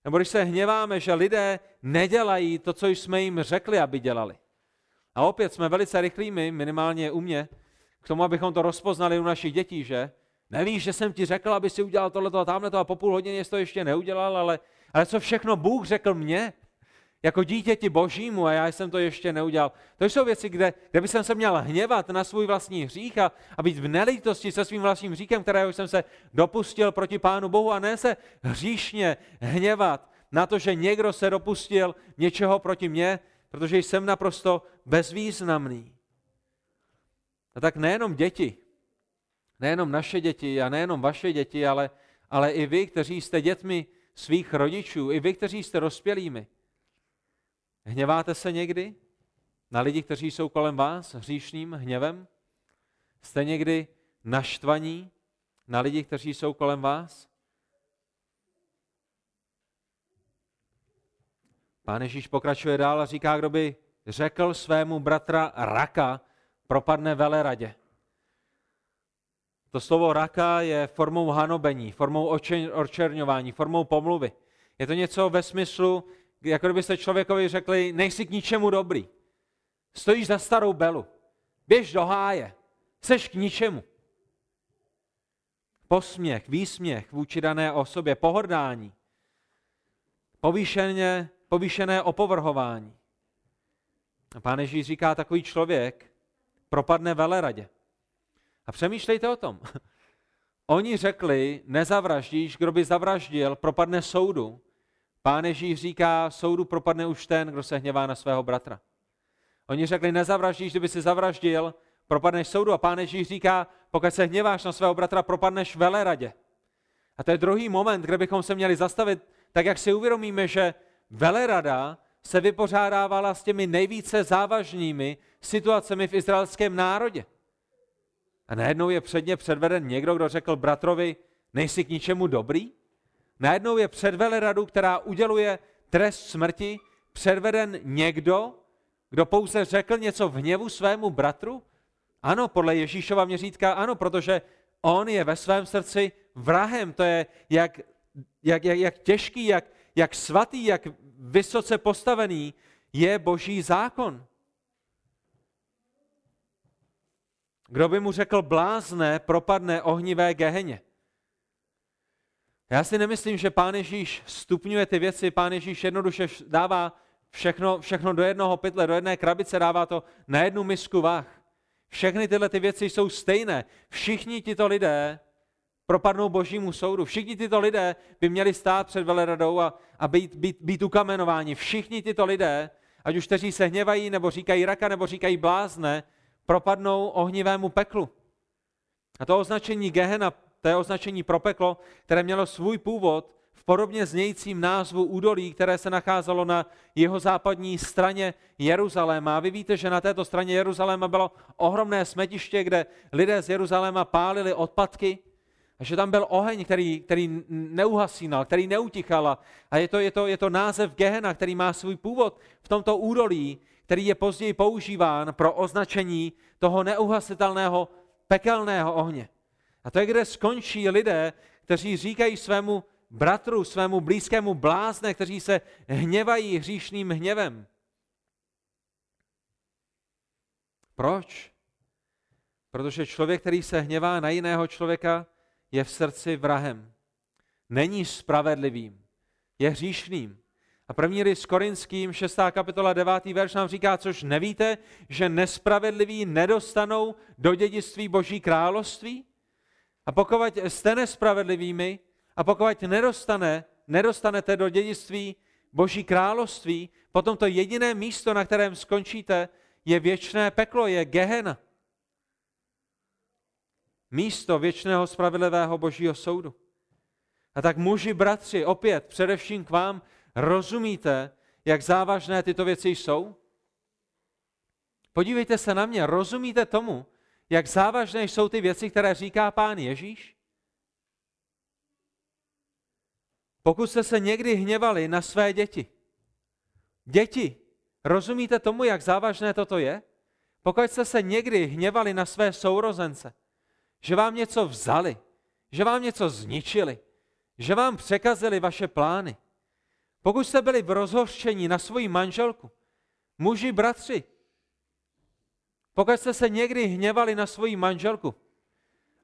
Nebo když se hněváme, že lidé nedělají to, co jsme jim řekli, aby dělali. A opět jsme velice rychlými, minimálně u mě, k tomu, abychom to rozpoznali u našich dětí, že? Nevíš, že jsem ti řekl, aby si udělal tohleto a tamhle a po půl hodině jsi to ještě neudělal, ale, ale co všechno Bůh řekl mně, jako dítěti božímu a já jsem to ještě neudělal. To jsou věci, kde, kde by jsem se měl hněvat na svůj vlastní hřích a, a být v nelítosti se svým vlastním hříchem, kterého jsem se dopustil proti Pánu Bohu a ne se hříšně hněvat na to, že někdo se dopustil něčeho proti mně, protože jsem naprosto bezvýznamný. A tak nejenom děti, nejenom naše děti a nejenom vaše děti, ale, ale i vy, kteří jste dětmi svých rodičů, i vy, kteří jste rozpělými. Hněváte se někdy na lidi, kteří jsou kolem vás hříšným hněvem? Jste někdy naštvaní na lidi, kteří jsou kolem vás? Pán Ježíš pokračuje dál a říká, kdo by řekl svému bratra raka, propadne veleradě. To slovo raka je formou hanobení, formou očerňování, formou pomluvy. Je to něco ve smyslu, jako kdybyste člověkovi řekli, nejsi k ničemu dobrý. Stojíš za starou belu. Běž do háje. Seš k ničemu. Posměch, výsměch vůči dané osobě, pohrdání. Povýšeně, povýšené opovrhování. Pán Ježíš říká, takový člověk propadne veleradě. A přemýšlejte o tom. (laughs) Oni řekli, nezavraždíš, kdo by zavraždil, propadne soudu. Pán Ježíš říká, soudu propadne už ten, kdo se hněvá na svého bratra. Oni řekli, nezavraždíš, kdyby si zavraždil, propadneš soudu. A pán Ježíš říká, pokud se hněváš na svého bratra, propadneš veleradě. A to je druhý moment, kde bychom se měli zastavit, tak jak si uvědomíme, že velerada se vypořádávala s těmi nejvíce závažnými situacemi v izraelském národě. A najednou je předně předveden někdo, kdo řekl bratrovi, nejsi k ničemu dobrý? Najednou je před veleradu, která uděluje trest smrti, předveden někdo, kdo pouze řekl něco v hněvu svému bratru? Ano, podle Ježíšova měřítka ano, protože on je ve svém srdci vrahem. To je jak, jak, jak, jak těžký, jak, jak svatý, jak vysoce postavený je boží zákon. Kdo by mu řekl blázne, propadne ohnivé geheně. Já si nemyslím, že Pán Ježíš stupňuje ty věci, Pán Ježíš jednoduše dává všechno, všechno do jednoho pytle, do jedné krabice, dává to na jednu misku vah. Všechny tyhle ty věci jsou stejné. Všichni tito lidé propadnou božímu soudu. Všichni tyto lidé by měli stát před veleradou a, a být, být, být ukamenováni. Všichni tyto lidé, ať už kteří se hněvají, nebo říkají raka, nebo říkají blázne, propadnou ohnivému peklu. A to označení Gehena, to je označení pro peklo, které mělo svůj původ v podobně znějícím názvu údolí, které se nacházelo na jeho západní straně Jeruzaléma. A vy víte, že na této straně Jeruzaléma bylo ohromné smetiště, kde lidé z Jeruzaléma pálili odpadky, a že tam byl oheň, který, který neuhasínal, který neutichal. A je to, je, to, je to název Gehena, který má svůj původ v tomto údolí, který je později používán pro označení toho neuhasitelného pekelného ohně. A to je, kde skončí lidé, kteří říkají svému bratru, svému blízkému blázne, kteří se hněvají hříšným hněvem. Proč? Protože člověk, který se hněvá na jiného člověka, je v srdci vrahem. Není spravedlivým, je hříšným. A první list Korinským, 6. kapitola, 9. verš nám říká, což nevíte, že nespravedliví nedostanou do dědictví Boží království? A pokud jste nespravedlivými a pokud nedostane, nedostanete do dědictví Boží království, potom to jediné místo, na kterém skončíte, je věčné peklo, je Gehena místo věčného spravedlivého božího soudu. A tak muži, bratři, opět především k vám, rozumíte, jak závažné tyto věci jsou? Podívejte se na mě, rozumíte tomu, jak závažné jsou ty věci, které říká pán Ježíš? Pokud jste se někdy hněvali na své děti, děti, rozumíte tomu, jak závažné toto je? Pokud jste se někdy hněvali na své sourozence, že vám něco vzali, že vám něco zničili, že vám překazili vaše plány. Pokud jste byli v rozhořčení na svoji manželku, muži, bratři, pokud jste se někdy hněvali na svoji manželku,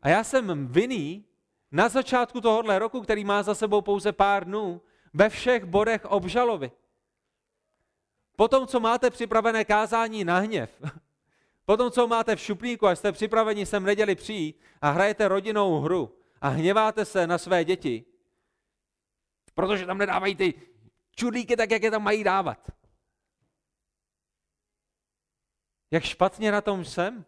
a já jsem vinný na začátku tohohle roku, který má za sebou pouze pár dnů, ve všech bodech obžalovy. Potom, co máte připravené kázání na hněv, (laughs) Potom, co máte v šuplíku a jste připraveni sem neděli přijít a hrajete rodinnou hru a hněváte se na své děti, protože tam nedávají ty čudlíky tak, jak je tam mají dávat. Jak špatně na tom jsem?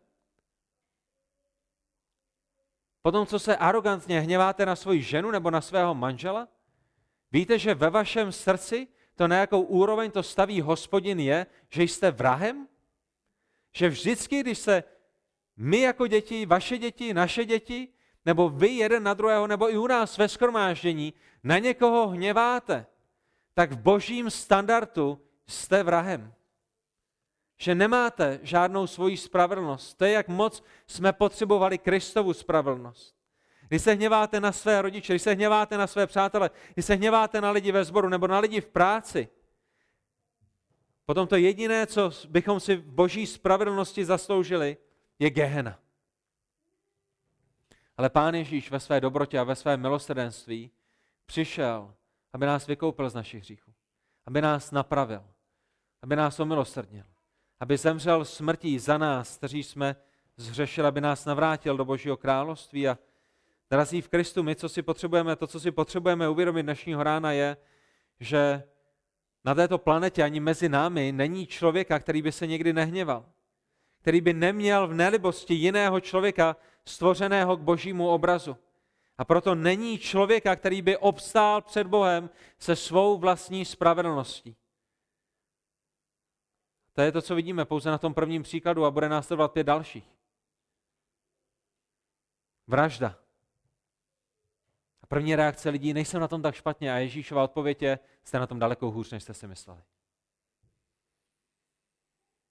Potom, co se arrogantně hněváte na svoji ženu nebo na svého manžela? Víte, že ve vašem srdci to na jakou úroveň to staví hospodin je, že jste vrahem? Že vždycky, když se my jako děti, vaše děti, naše děti, nebo vy jeden na druhého, nebo i u nás ve skromáždění, na někoho hněváte, tak v božím standardu jste vrahem. Že nemáte žádnou svoji spravedlnost. To je, jak moc jsme potřebovali Kristovu spravedlnost. Když se hněváte na své rodiče, když se hněváte na své přátele, když se hněváte na lidi ve sboru nebo na lidi v práci, potom to jediné, co bychom si v boží spravedlnosti zasloužili, je Gehena. Ale Pán Ježíš ve své dobrotě a ve své milosrdenství přišel, aby nás vykoupil z našich hříchů, aby nás napravil, aby nás omilosrdnil, aby zemřel smrtí za nás, kteří jsme zhřešili, aby nás navrátil do Božího království a Drazí v Kristu, my, co si potřebujeme, to, co si potřebujeme uvědomit dnešního rána, je, že na této planetě ani mezi námi není člověka, který by se někdy nehněval. Který by neměl v nelibosti jiného člověka stvořeného k božímu obrazu. A proto není člověka, který by obstál před Bohem se svou vlastní spravedlností. To je to, co vidíme pouze na tom prvním příkladu a bude následovat pět dalších. Vražda, První reakce lidí, nejsem na tom tak špatně a Ježíšova odpověď je, jste na tom daleko hůř, než jste si mysleli.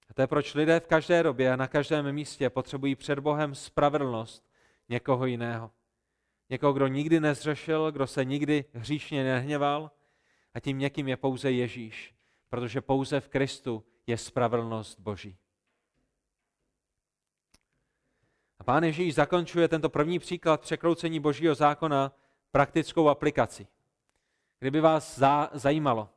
A to je proč lidé v každé době a na každém místě potřebují před Bohem spravedlnost někoho jiného. Někoho, kdo nikdy nezřešil, kdo se nikdy hříšně nehněval a tím někým je pouze Ježíš, protože pouze v Kristu je spravedlnost Boží. A pán Ježíš zakončuje tento první příklad překroucení Božího zákona praktickou aplikaci. Kdyby vás zajímalo,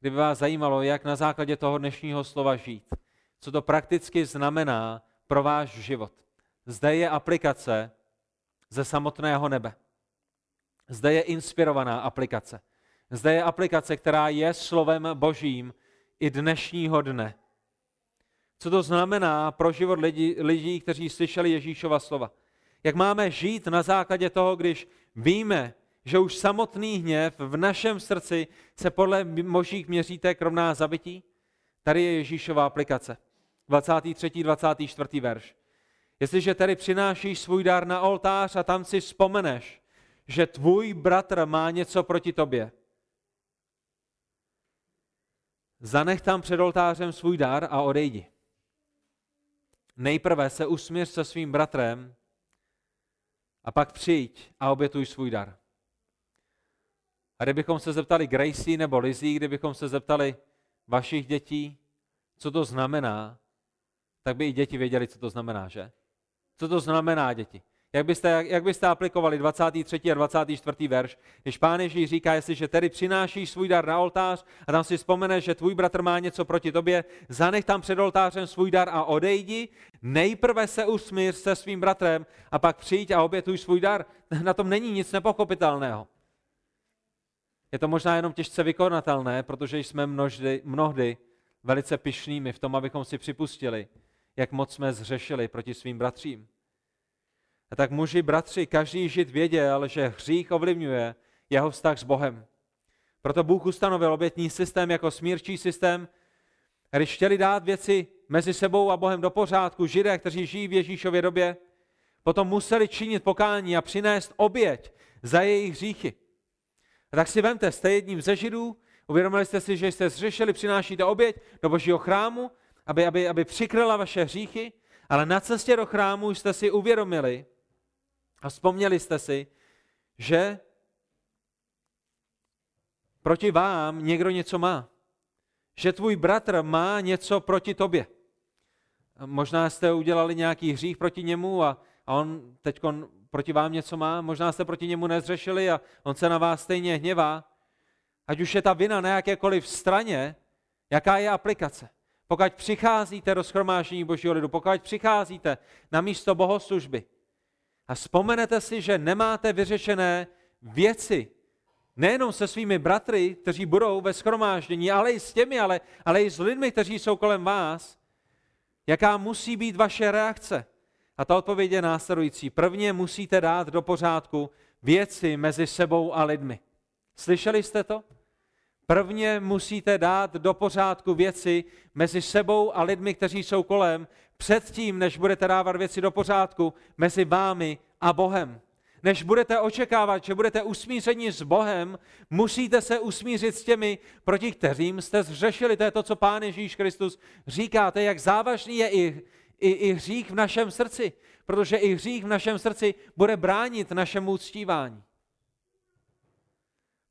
kdyby vás zajímalo, jak na základě toho dnešního slova žít, co to prakticky znamená pro váš život. Zde je aplikace ze samotného nebe. Zde je inspirovaná aplikace. Zde je aplikace, která je slovem božím i dnešního dne. Co to znamená pro život lidí, lidí kteří slyšeli Ježíšova slova? Jak máme žít na základě toho, když víme, že už samotný hněv v našem srdci se podle možích měřítek rovná zabití? Tady je Ježíšová aplikace. 23. 24. verš. Jestliže tedy přinášíš svůj dar na oltář a tam si vzpomeneš, že tvůj bratr má něco proti tobě, zanech tam před oltářem svůj dar a odejdi. Nejprve se usměř se svým bratrem a pak přijď a obětuj svůj dar. A kdybychom se zeptali Gracie nebo Lizzie, kdybychom se zeptali vašich dětí, co to znamená, tak by i děti věděli, co to znamená, že? Co to znamená, děti? Jak byste, jak, byste aplikovali 23. a 24. verš, když pán Ježíš říká, jestliže tedy přinášíš svůj dar na oltář a tam si vzpomeneš, že tvůj bratr má něco proti tobě, zanech tam před oltářem svůj dar a odejdi, nejprve se usmír se svým bratrem a pak přijď a obětuj svůj dar. (laughs) Na tom není nic nepochopitelného. Je to možná jenom těžce vykonatelné, protože jsme množdy, mnohdy velice pišnými v tom, abychom si připustili, jak moc jsme zřešili proti svým bratřím. A tak muži, bratři, každý žid věděl, že hřích ovlivňuje jeho vztah s Bohem. Proto Bůh ustanovil obětní systém jako smírčí systém. Když chtěli dát věci mezi sebou a Bohem do pořádku, židé, kteří žijí v Ježíšově době, potom museli činit pokání a přinést oběť za jejich hříchy. A tak si vemte, jste jedním ze židů, uvědomili jste si, že jste zřešili, přinášíte oběť do božího chrámu, aby, aby, aby přikryla vaše hříchy, ale na cestě do chrámu jste si uvědomili a vzpomněli jste si, že proti vám někdo něco má. Že tvůj bratr má něco proti tobě. Možná jste udělali nějaký hřích proti němu a, a on teď proti vám něco má, možná jste proti němu nezřešili a on se na vás stejně hněvá. Ať už je ta vina na jakékoliv straně, jaká je aplikace. Pokud přicházíte do schromáždění Božího lidu, pokud přicházíte na místo bohoslužby a vzpomenete si, že nemáte vyřešené věci Nejenom se svými bratry, kteří budou ve schromáždění, ale i s těmi, ale, ale i s lidmi, kteří jsou kolem vás. Jaká musí být vaše reakce? A ta odpověď je následující. Prvně musíte dát do pořádku věci mezi sebou a lidmi. Slyšeli jste to? Prvně musíte dát do pořádku věci mezi sebou a lidmi, kteří jsou kolem, předtím, než budete dávat věci do pořádku mezi vámi a Bohem. Než budete očekávat, že budete usmířeni s Bohem, musíte se usmířit s těmi, proti kterým jste zřešili. To je to, co Pán Ježíš Kristus říká. To je, jak závažný je i, i, i hřích v našem srdci, protože i hřích v našem srdci bude bránit našemu uctívání.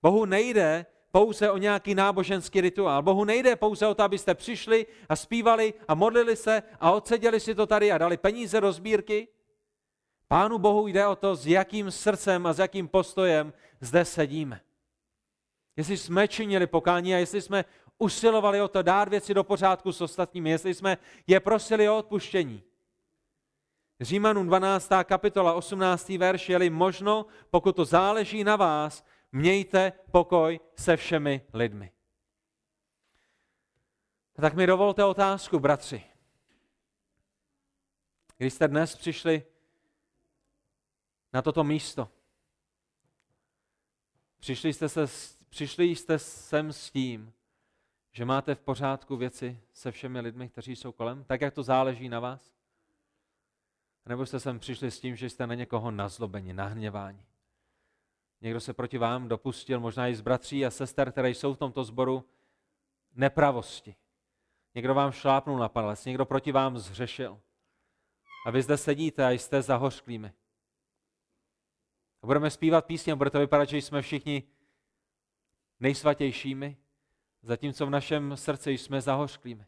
Bohu nejde pouze o nějaký náboženský rituál. Bohu nejde pouze o to, abyste přišli a zpívali a modlili se a odseděli si to tady a dali peníze do sbírky. Pánu Bohu jde o to, s jakým srdcem a s jakým postojem zde sedíme. Jestli jsme činili pokání a jestli jsme usilovali o to dát věci do pořádku s ostatními, jestli jsme je prosili o odpuštění. Římanům 12. kapitola 18. verš, je možno, pokud to záleží na vás, mějte pokoj se všemi lidmi. Tak mi dovolte otázku, bratři. Když jste dnes přišli na toto místo, přišli jste, se, přišli jste sem s tím, že máte v pořádku věci se všemi lidmi, kteří jsou kolem, tak jak to záleží na vás? Nebo jste sem přišli s tím, že jste na někoho nazlobeni, nahněváni? Někdo se proti vám dopustil, možná i z bratří a sester, které jsou v tomto sboru, nepravosti. Někdo vám šlápnul na palec, někdo proti vám zřešil. A vy zde sedíte a jste zahořklými. A budeme zpívat písně bude to vypadat, že jsme všichni nejsvatějšími, zatímco v našem srdci jsme zahořklými.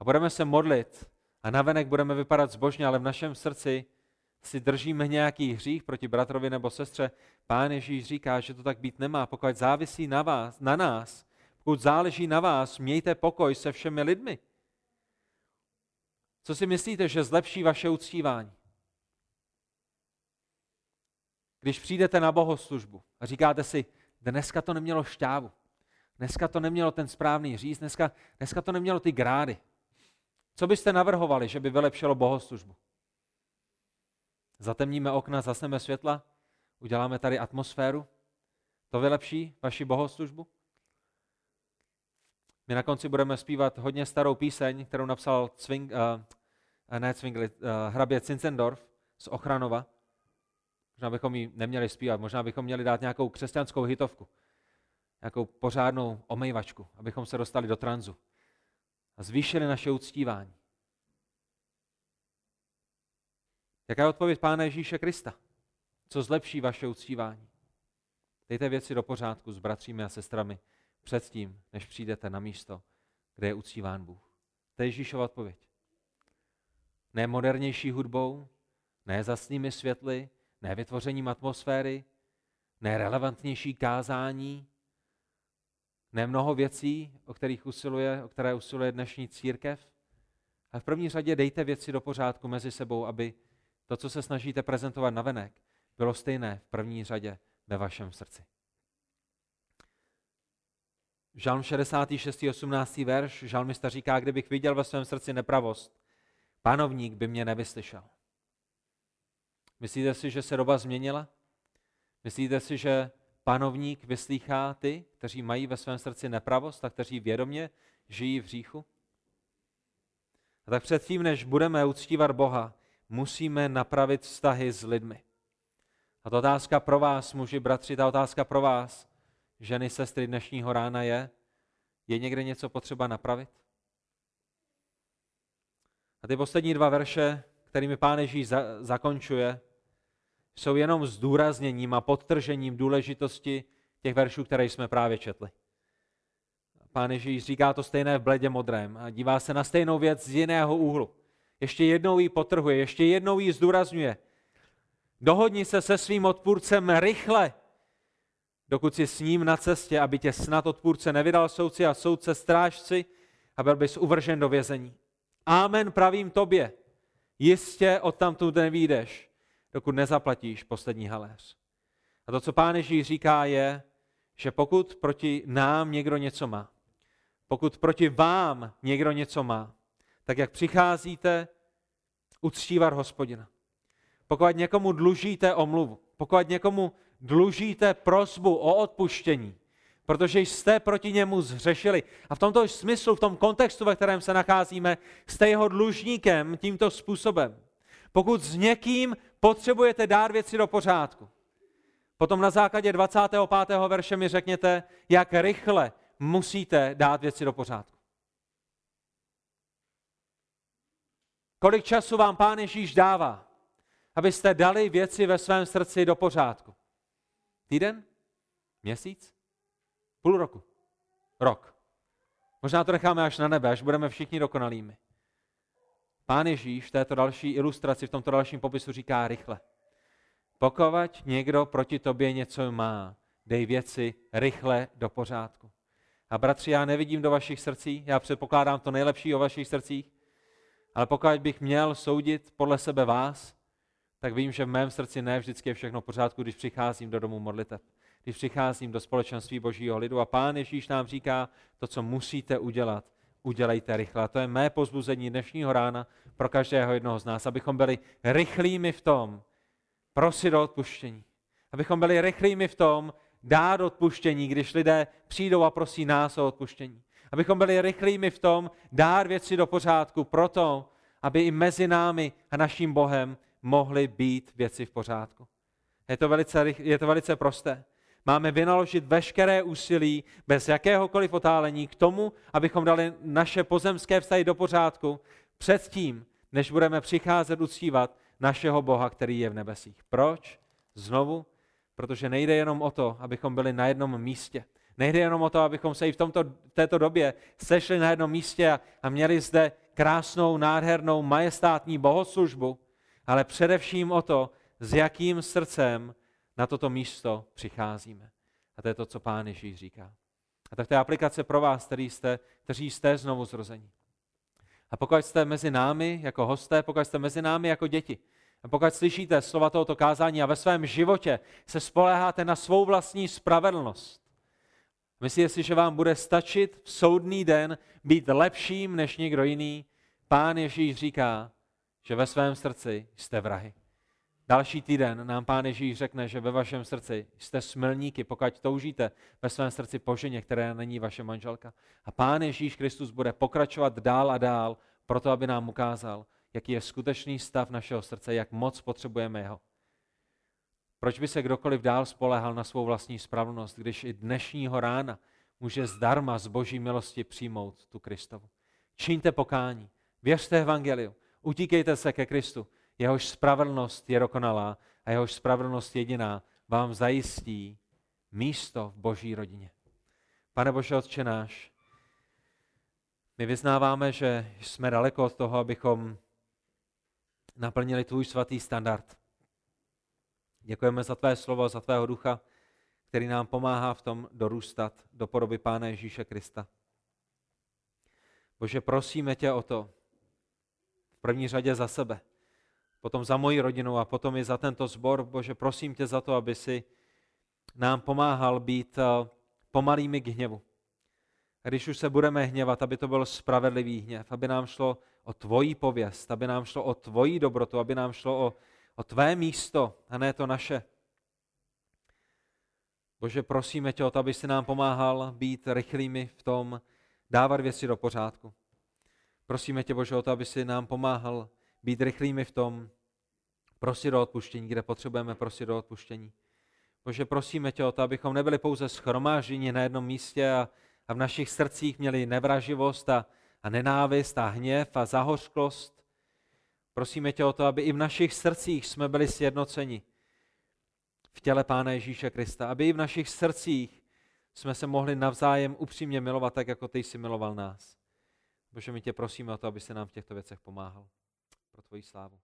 A budeme se modlit a navenek budeme vypadat zbožně, ale v našem srdci si držíme nějaký hřích proti bratrovi nebo sestře, pán Ježíš říká, že to tak být nemá. Pokud závisí na vás, na nás, pokud záleží na vás, mějte pokoj se všemi lidmi. Co si myslíte, že zlepší vaše uctívání? Když přijdete na bohoslužbu a říkáte si, dneska to nemělo šťávu, dneska to nemělo ten správný říz, dneska, dneska to nemělo ty grády. Co byste navrhovali, že by vylepšilo bohoslužbu? Zatemníme okna, zasneme světla, uděláme tady atmosféru. To vylepší vaši bohoslužbu? My na konci budeme zpívat hodně starou píseň, kterou napsal Cving, uh, ne Cvingli, uh, hrabě Cincendorf z Ochranova. Možná bychom ji neměli zpívat, možná bychom měli dát nějakou křesťanskou hitovku, nějakou pořádnou omejvačku, abychom se dostali do tranzu a zvýšili naše uctívání. Jaká je odpověď Pána Ježíše Krista? Co zlepší vaše uctívání? Dejte věci do pořádku s bratřími a sestrami předtím, než přijdete na místo, kde je uctíván Bůh. To je Ježíšova odpověď. Ne modernější hudbou, ne zasnými světly, ne vytvořením atmosféry, ne relevantnější kázání, ne mnoho věcí, o kterých usiluje, o které usiluje dnešní církev. A v první řadě dejte věci do pořádku mezi sebou, aby to, co se snažíte prezentovat na venek, bylo stejné v první řadě ve vašem srdci. Žalm 66. 18. verš, žalmista říká, kdybych viděl ve svém srdci nepravost, panovník by mě nevyslyšel. Myslíte si, že se doba změnila? Myslíte si, že panovník vyslýchá ty, kteří mají ve svém srdci nepravost a kteří vědomě žijí v hříchu? A tak předtím, než budeme uctívat Boha, musíme napravit vztahy s lidmi. A ta otázka pro vás, muži, bratři, ta otázka pro vás, ženy, sestry dnešního rána je, je někde něco potřeba napravit? A ty poslední dva verše, kterými Pán Ježíš za, zakončuje, jsou jenom zdůrazněním a podtržením důležitosti těch veršů, které jsme právě četli. Pán Ježíš říká to stejné v bledě modrém a dívá se na stejnou věc z jiného úhlu. Ještě jednou ji potrhuje, ještě jednou ji zdůrazňuje. Dohodni se se svým odpůrcem rychle, dokud jsi s ním na cestě, aby tě snad odpůrce nevydal soudci a soudce strážci a byl bys uvržen do vězení. Amen pravím tobě, jistě odtamtud nevídeš, dokud nezaplatíš poslední haléř. A to, co pán Ježíš říká, je, že pokud proti nám někdo něco má, pokud proti vám někdo něco má, tak jak přicházíte uctívat hospodina. Pokud někomu dlužíte omluvu, pokud někomu dlužíte prosbu o odpuštění, protože jste proti němu zřešili. A v tomto smyslu, v tom kontextu, ve kterém se nacházíme, jste jeho dlužníkem tímto způsobem. Pokud s někým potřebujete dát věci do pořádku, potom na základě 25. verše mi řekněte, jak rychle musíte dát věci do pořádku. Kolik času vám Pán Ježíš dává, abyste dali věci ve svém srdci do pořádku? Týden? Měsíc? Půl roku? Rok? Možná to necháme až na nebe, až budeme všichni dokonalými. Pán Ježíš v této další ilustraci, v tomto dalším popisu říká rychle. Pokud někdo proti tobě něco má, dej věci rychle do pořádku. A bratři, já nevidím do vašich srdcí, já předpokládám to nejlepší o vašich srdcích, ale pokud bych měl soudit podle sebe vás, tak vím, že v mém srdci ne vždycky je všechno v pořádku, když přicházím do domu modliteb, když přicházím do společenství božího lidu. A pán Ježíš nám říká, to, co musíte udělat, udělejte rychle. A to je mé pozbuzení dnešního rána pro každého jednoho z nás, abychom byli rychlými v tom, prosit o odpuštění. Abychom byli rychlými v tom, dát odpuštění, když lidé přijdou a prosí nás o odpuštění. Abychom byli rychlými v tom, dát věci do pořádku proto, aby i mezi námi a naším Bohem mohly být věci v pořádku. Je to velice, je to velice prosté. Máme vynaložit veškeré úsilí bez jakéhokoliv otálení k tomu, abychom dali naše pozemské vztahy do pořádku předtím, než budeme přicházet uctívat našeho Boha, který je v nebesích. Proč? Znovu, protože nejde jenom o to, abychom byli na jednom místě. Nejde jenom o to, abychom se i v, tomto, v této době sešli na jednom místě a, a měli zde krásnou, nádhernou, majestátní bohoslužbu, ale především o to, s jakým srdcem na toto místo přicházíme. A to je to, co Pán Ježíš říká. A tak to je aplikace pro vás, který jste, kteří jste znovu zrození. A pokud jste mezi námi jako hosté, pokud jste mezi námi jako děti, a pokud slyšíte slova tohoto kázání a ve svém životě se spoléháte na svou vlastní spravedlnost, myslíte si, že vám bude stačit v soudný den být lepším než někdo jiný, Pán Ježíš říká, že ve svém srdci jste vrahy. Další týden nám Pán Ježíš řekne, že ve vašem srdci jste smilníky, pokud toužíte ve svém srdci po ženě, která není vaše manželka. A Pán Ježíš Kristus bude pokračovat dál a dál, proto aby nám ukázal, jaký je skutečný stav našeho srdce, jak moc potřebujeme jeho. Proč by se kdokoliv dál spolehal na svou vlastní spravedlnost, když i dnešního rána může zdarma z boží milosti přijmout tu Kristovu. Čiňte pokání, věřte evangeliu, utíkejte se ke Kristu, jehož spravedlnost je dokonalá a jehož spravedlnost jediná vám zajistí místo v boží rodině. Pane Bože, Otče náš, my vyznáváme, že jsme daleko od toho, abychom naplnili tvůj svatý standard. Děkujeme za tvé slovo, za tvého ducha, který nám pomáhá v tom dorůstat do podoby Pána Ježíše Krista. Bože, prosíme tě o to, v první řadě za sebe, potom za moji rodinu a potom i za tento sbor. Bože, prosím tě za to, aby si nám pomáhal být eh, pomalými k hněvu. A když už se budeme hněvat, aby to byl spravedlivý hněv, aby nám šlo o tvoji pověst, aby nám šlo o tvoji dobrotu, aby nám šlo o, o tvé místo a ne to naše. Bože, prosíme tě o to, aby si nám pomáhal být rychlými v tom, dávat věci do pořádku. Prosíme tě, Bože, o to, aby si nám pomáhal být rychlými v tom, prosit o odpuštění, kde potřebujeme prosit o odpuštění. Bože, prosíme tě o to, abychom nebyli pouze schromážděni na jednom místě a, a v našich srdcích měli nevraživost a, a nenávist a hněv a zahořklost. Prosíme tě o to, aby i v našich srdcích jsme byli sjednoceni v těle Pána Ježíše Krista, aby i v našich srdcích jsme se mohli navzájem upřímně milovat, tak jako ty jsi miloval nás. Bože, my tě prosíme o to, aby se nám v těchto věcech pomáhal. Pro tvoji slávu.